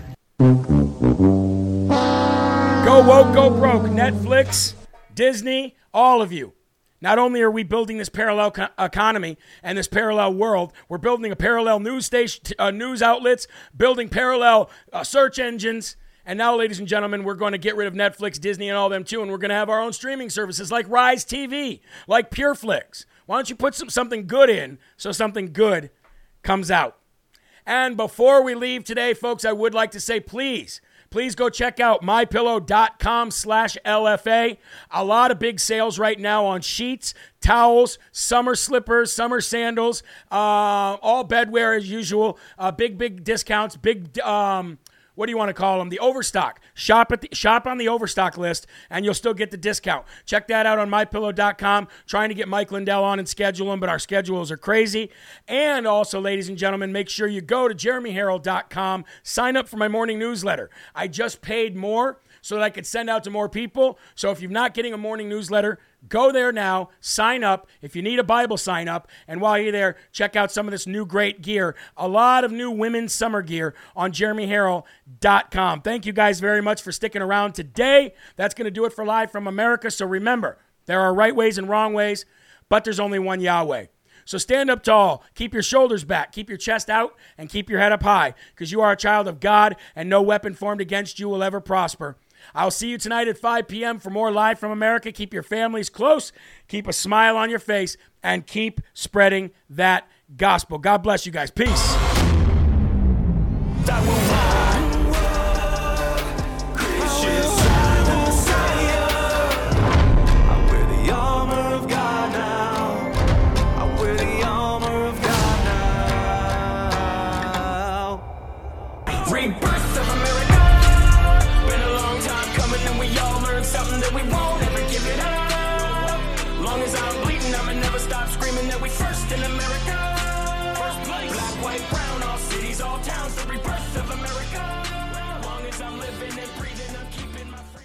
Go woke, go broke. Netflix, Disney, all of you. Not only are we building this parallel co- economy and this parallel world, we're building a parallel news station, uh, news outlets, building parallel uh, search engines. And now, ladies and gentlemen, we're going to get rid of Netflix, Disney, and all them too, and we're going to have our own streaming services like Rise TV, like PureFlix. Why don't you put some, something good in so something good comes out? And before we leave today, folks, I would like to say, please please go check out mypillow.com slash LFA. A lot of big sales right now on sheets, towels, summer slippers, summer sandals, uh, all bedwear as usual. Uh, big, big discounts, big um, what do you want to call them? The overstock. Shop at the shop on the overstock list, and you'll still get the discount. Check that out on mypillow.com. Trying to get Mike Lindell on and schedule him, but our schedules are crazy. And also, ladies and gentlemen, make sure you go to jeremyherrell.com. Sign up for my morning newsletter. I just paid more so that I could send out to more people. So if you're not getting a morning newsletter, Go there now, sign up. If you need a Bible, sign up. And while you're there, check out some of this new great gear. A lot of new women's summer gear on jeremyherrell.com. Thank you guys very much for sticking around today. That's going to do it for Live from America. So remember, there are right ways and wrong ways, but there's only one Yahweh. So stand up tall, keep your shoulders back, keep your chest out, and keep your head up high, because you are a child of God, and no weapon formed against you will ever prosper. I'll see you tonight at 5 p.m. for more Live from America. Keep your families close, keep a smile on your face, and keep spreading that gospel. God bless you guys. Peace.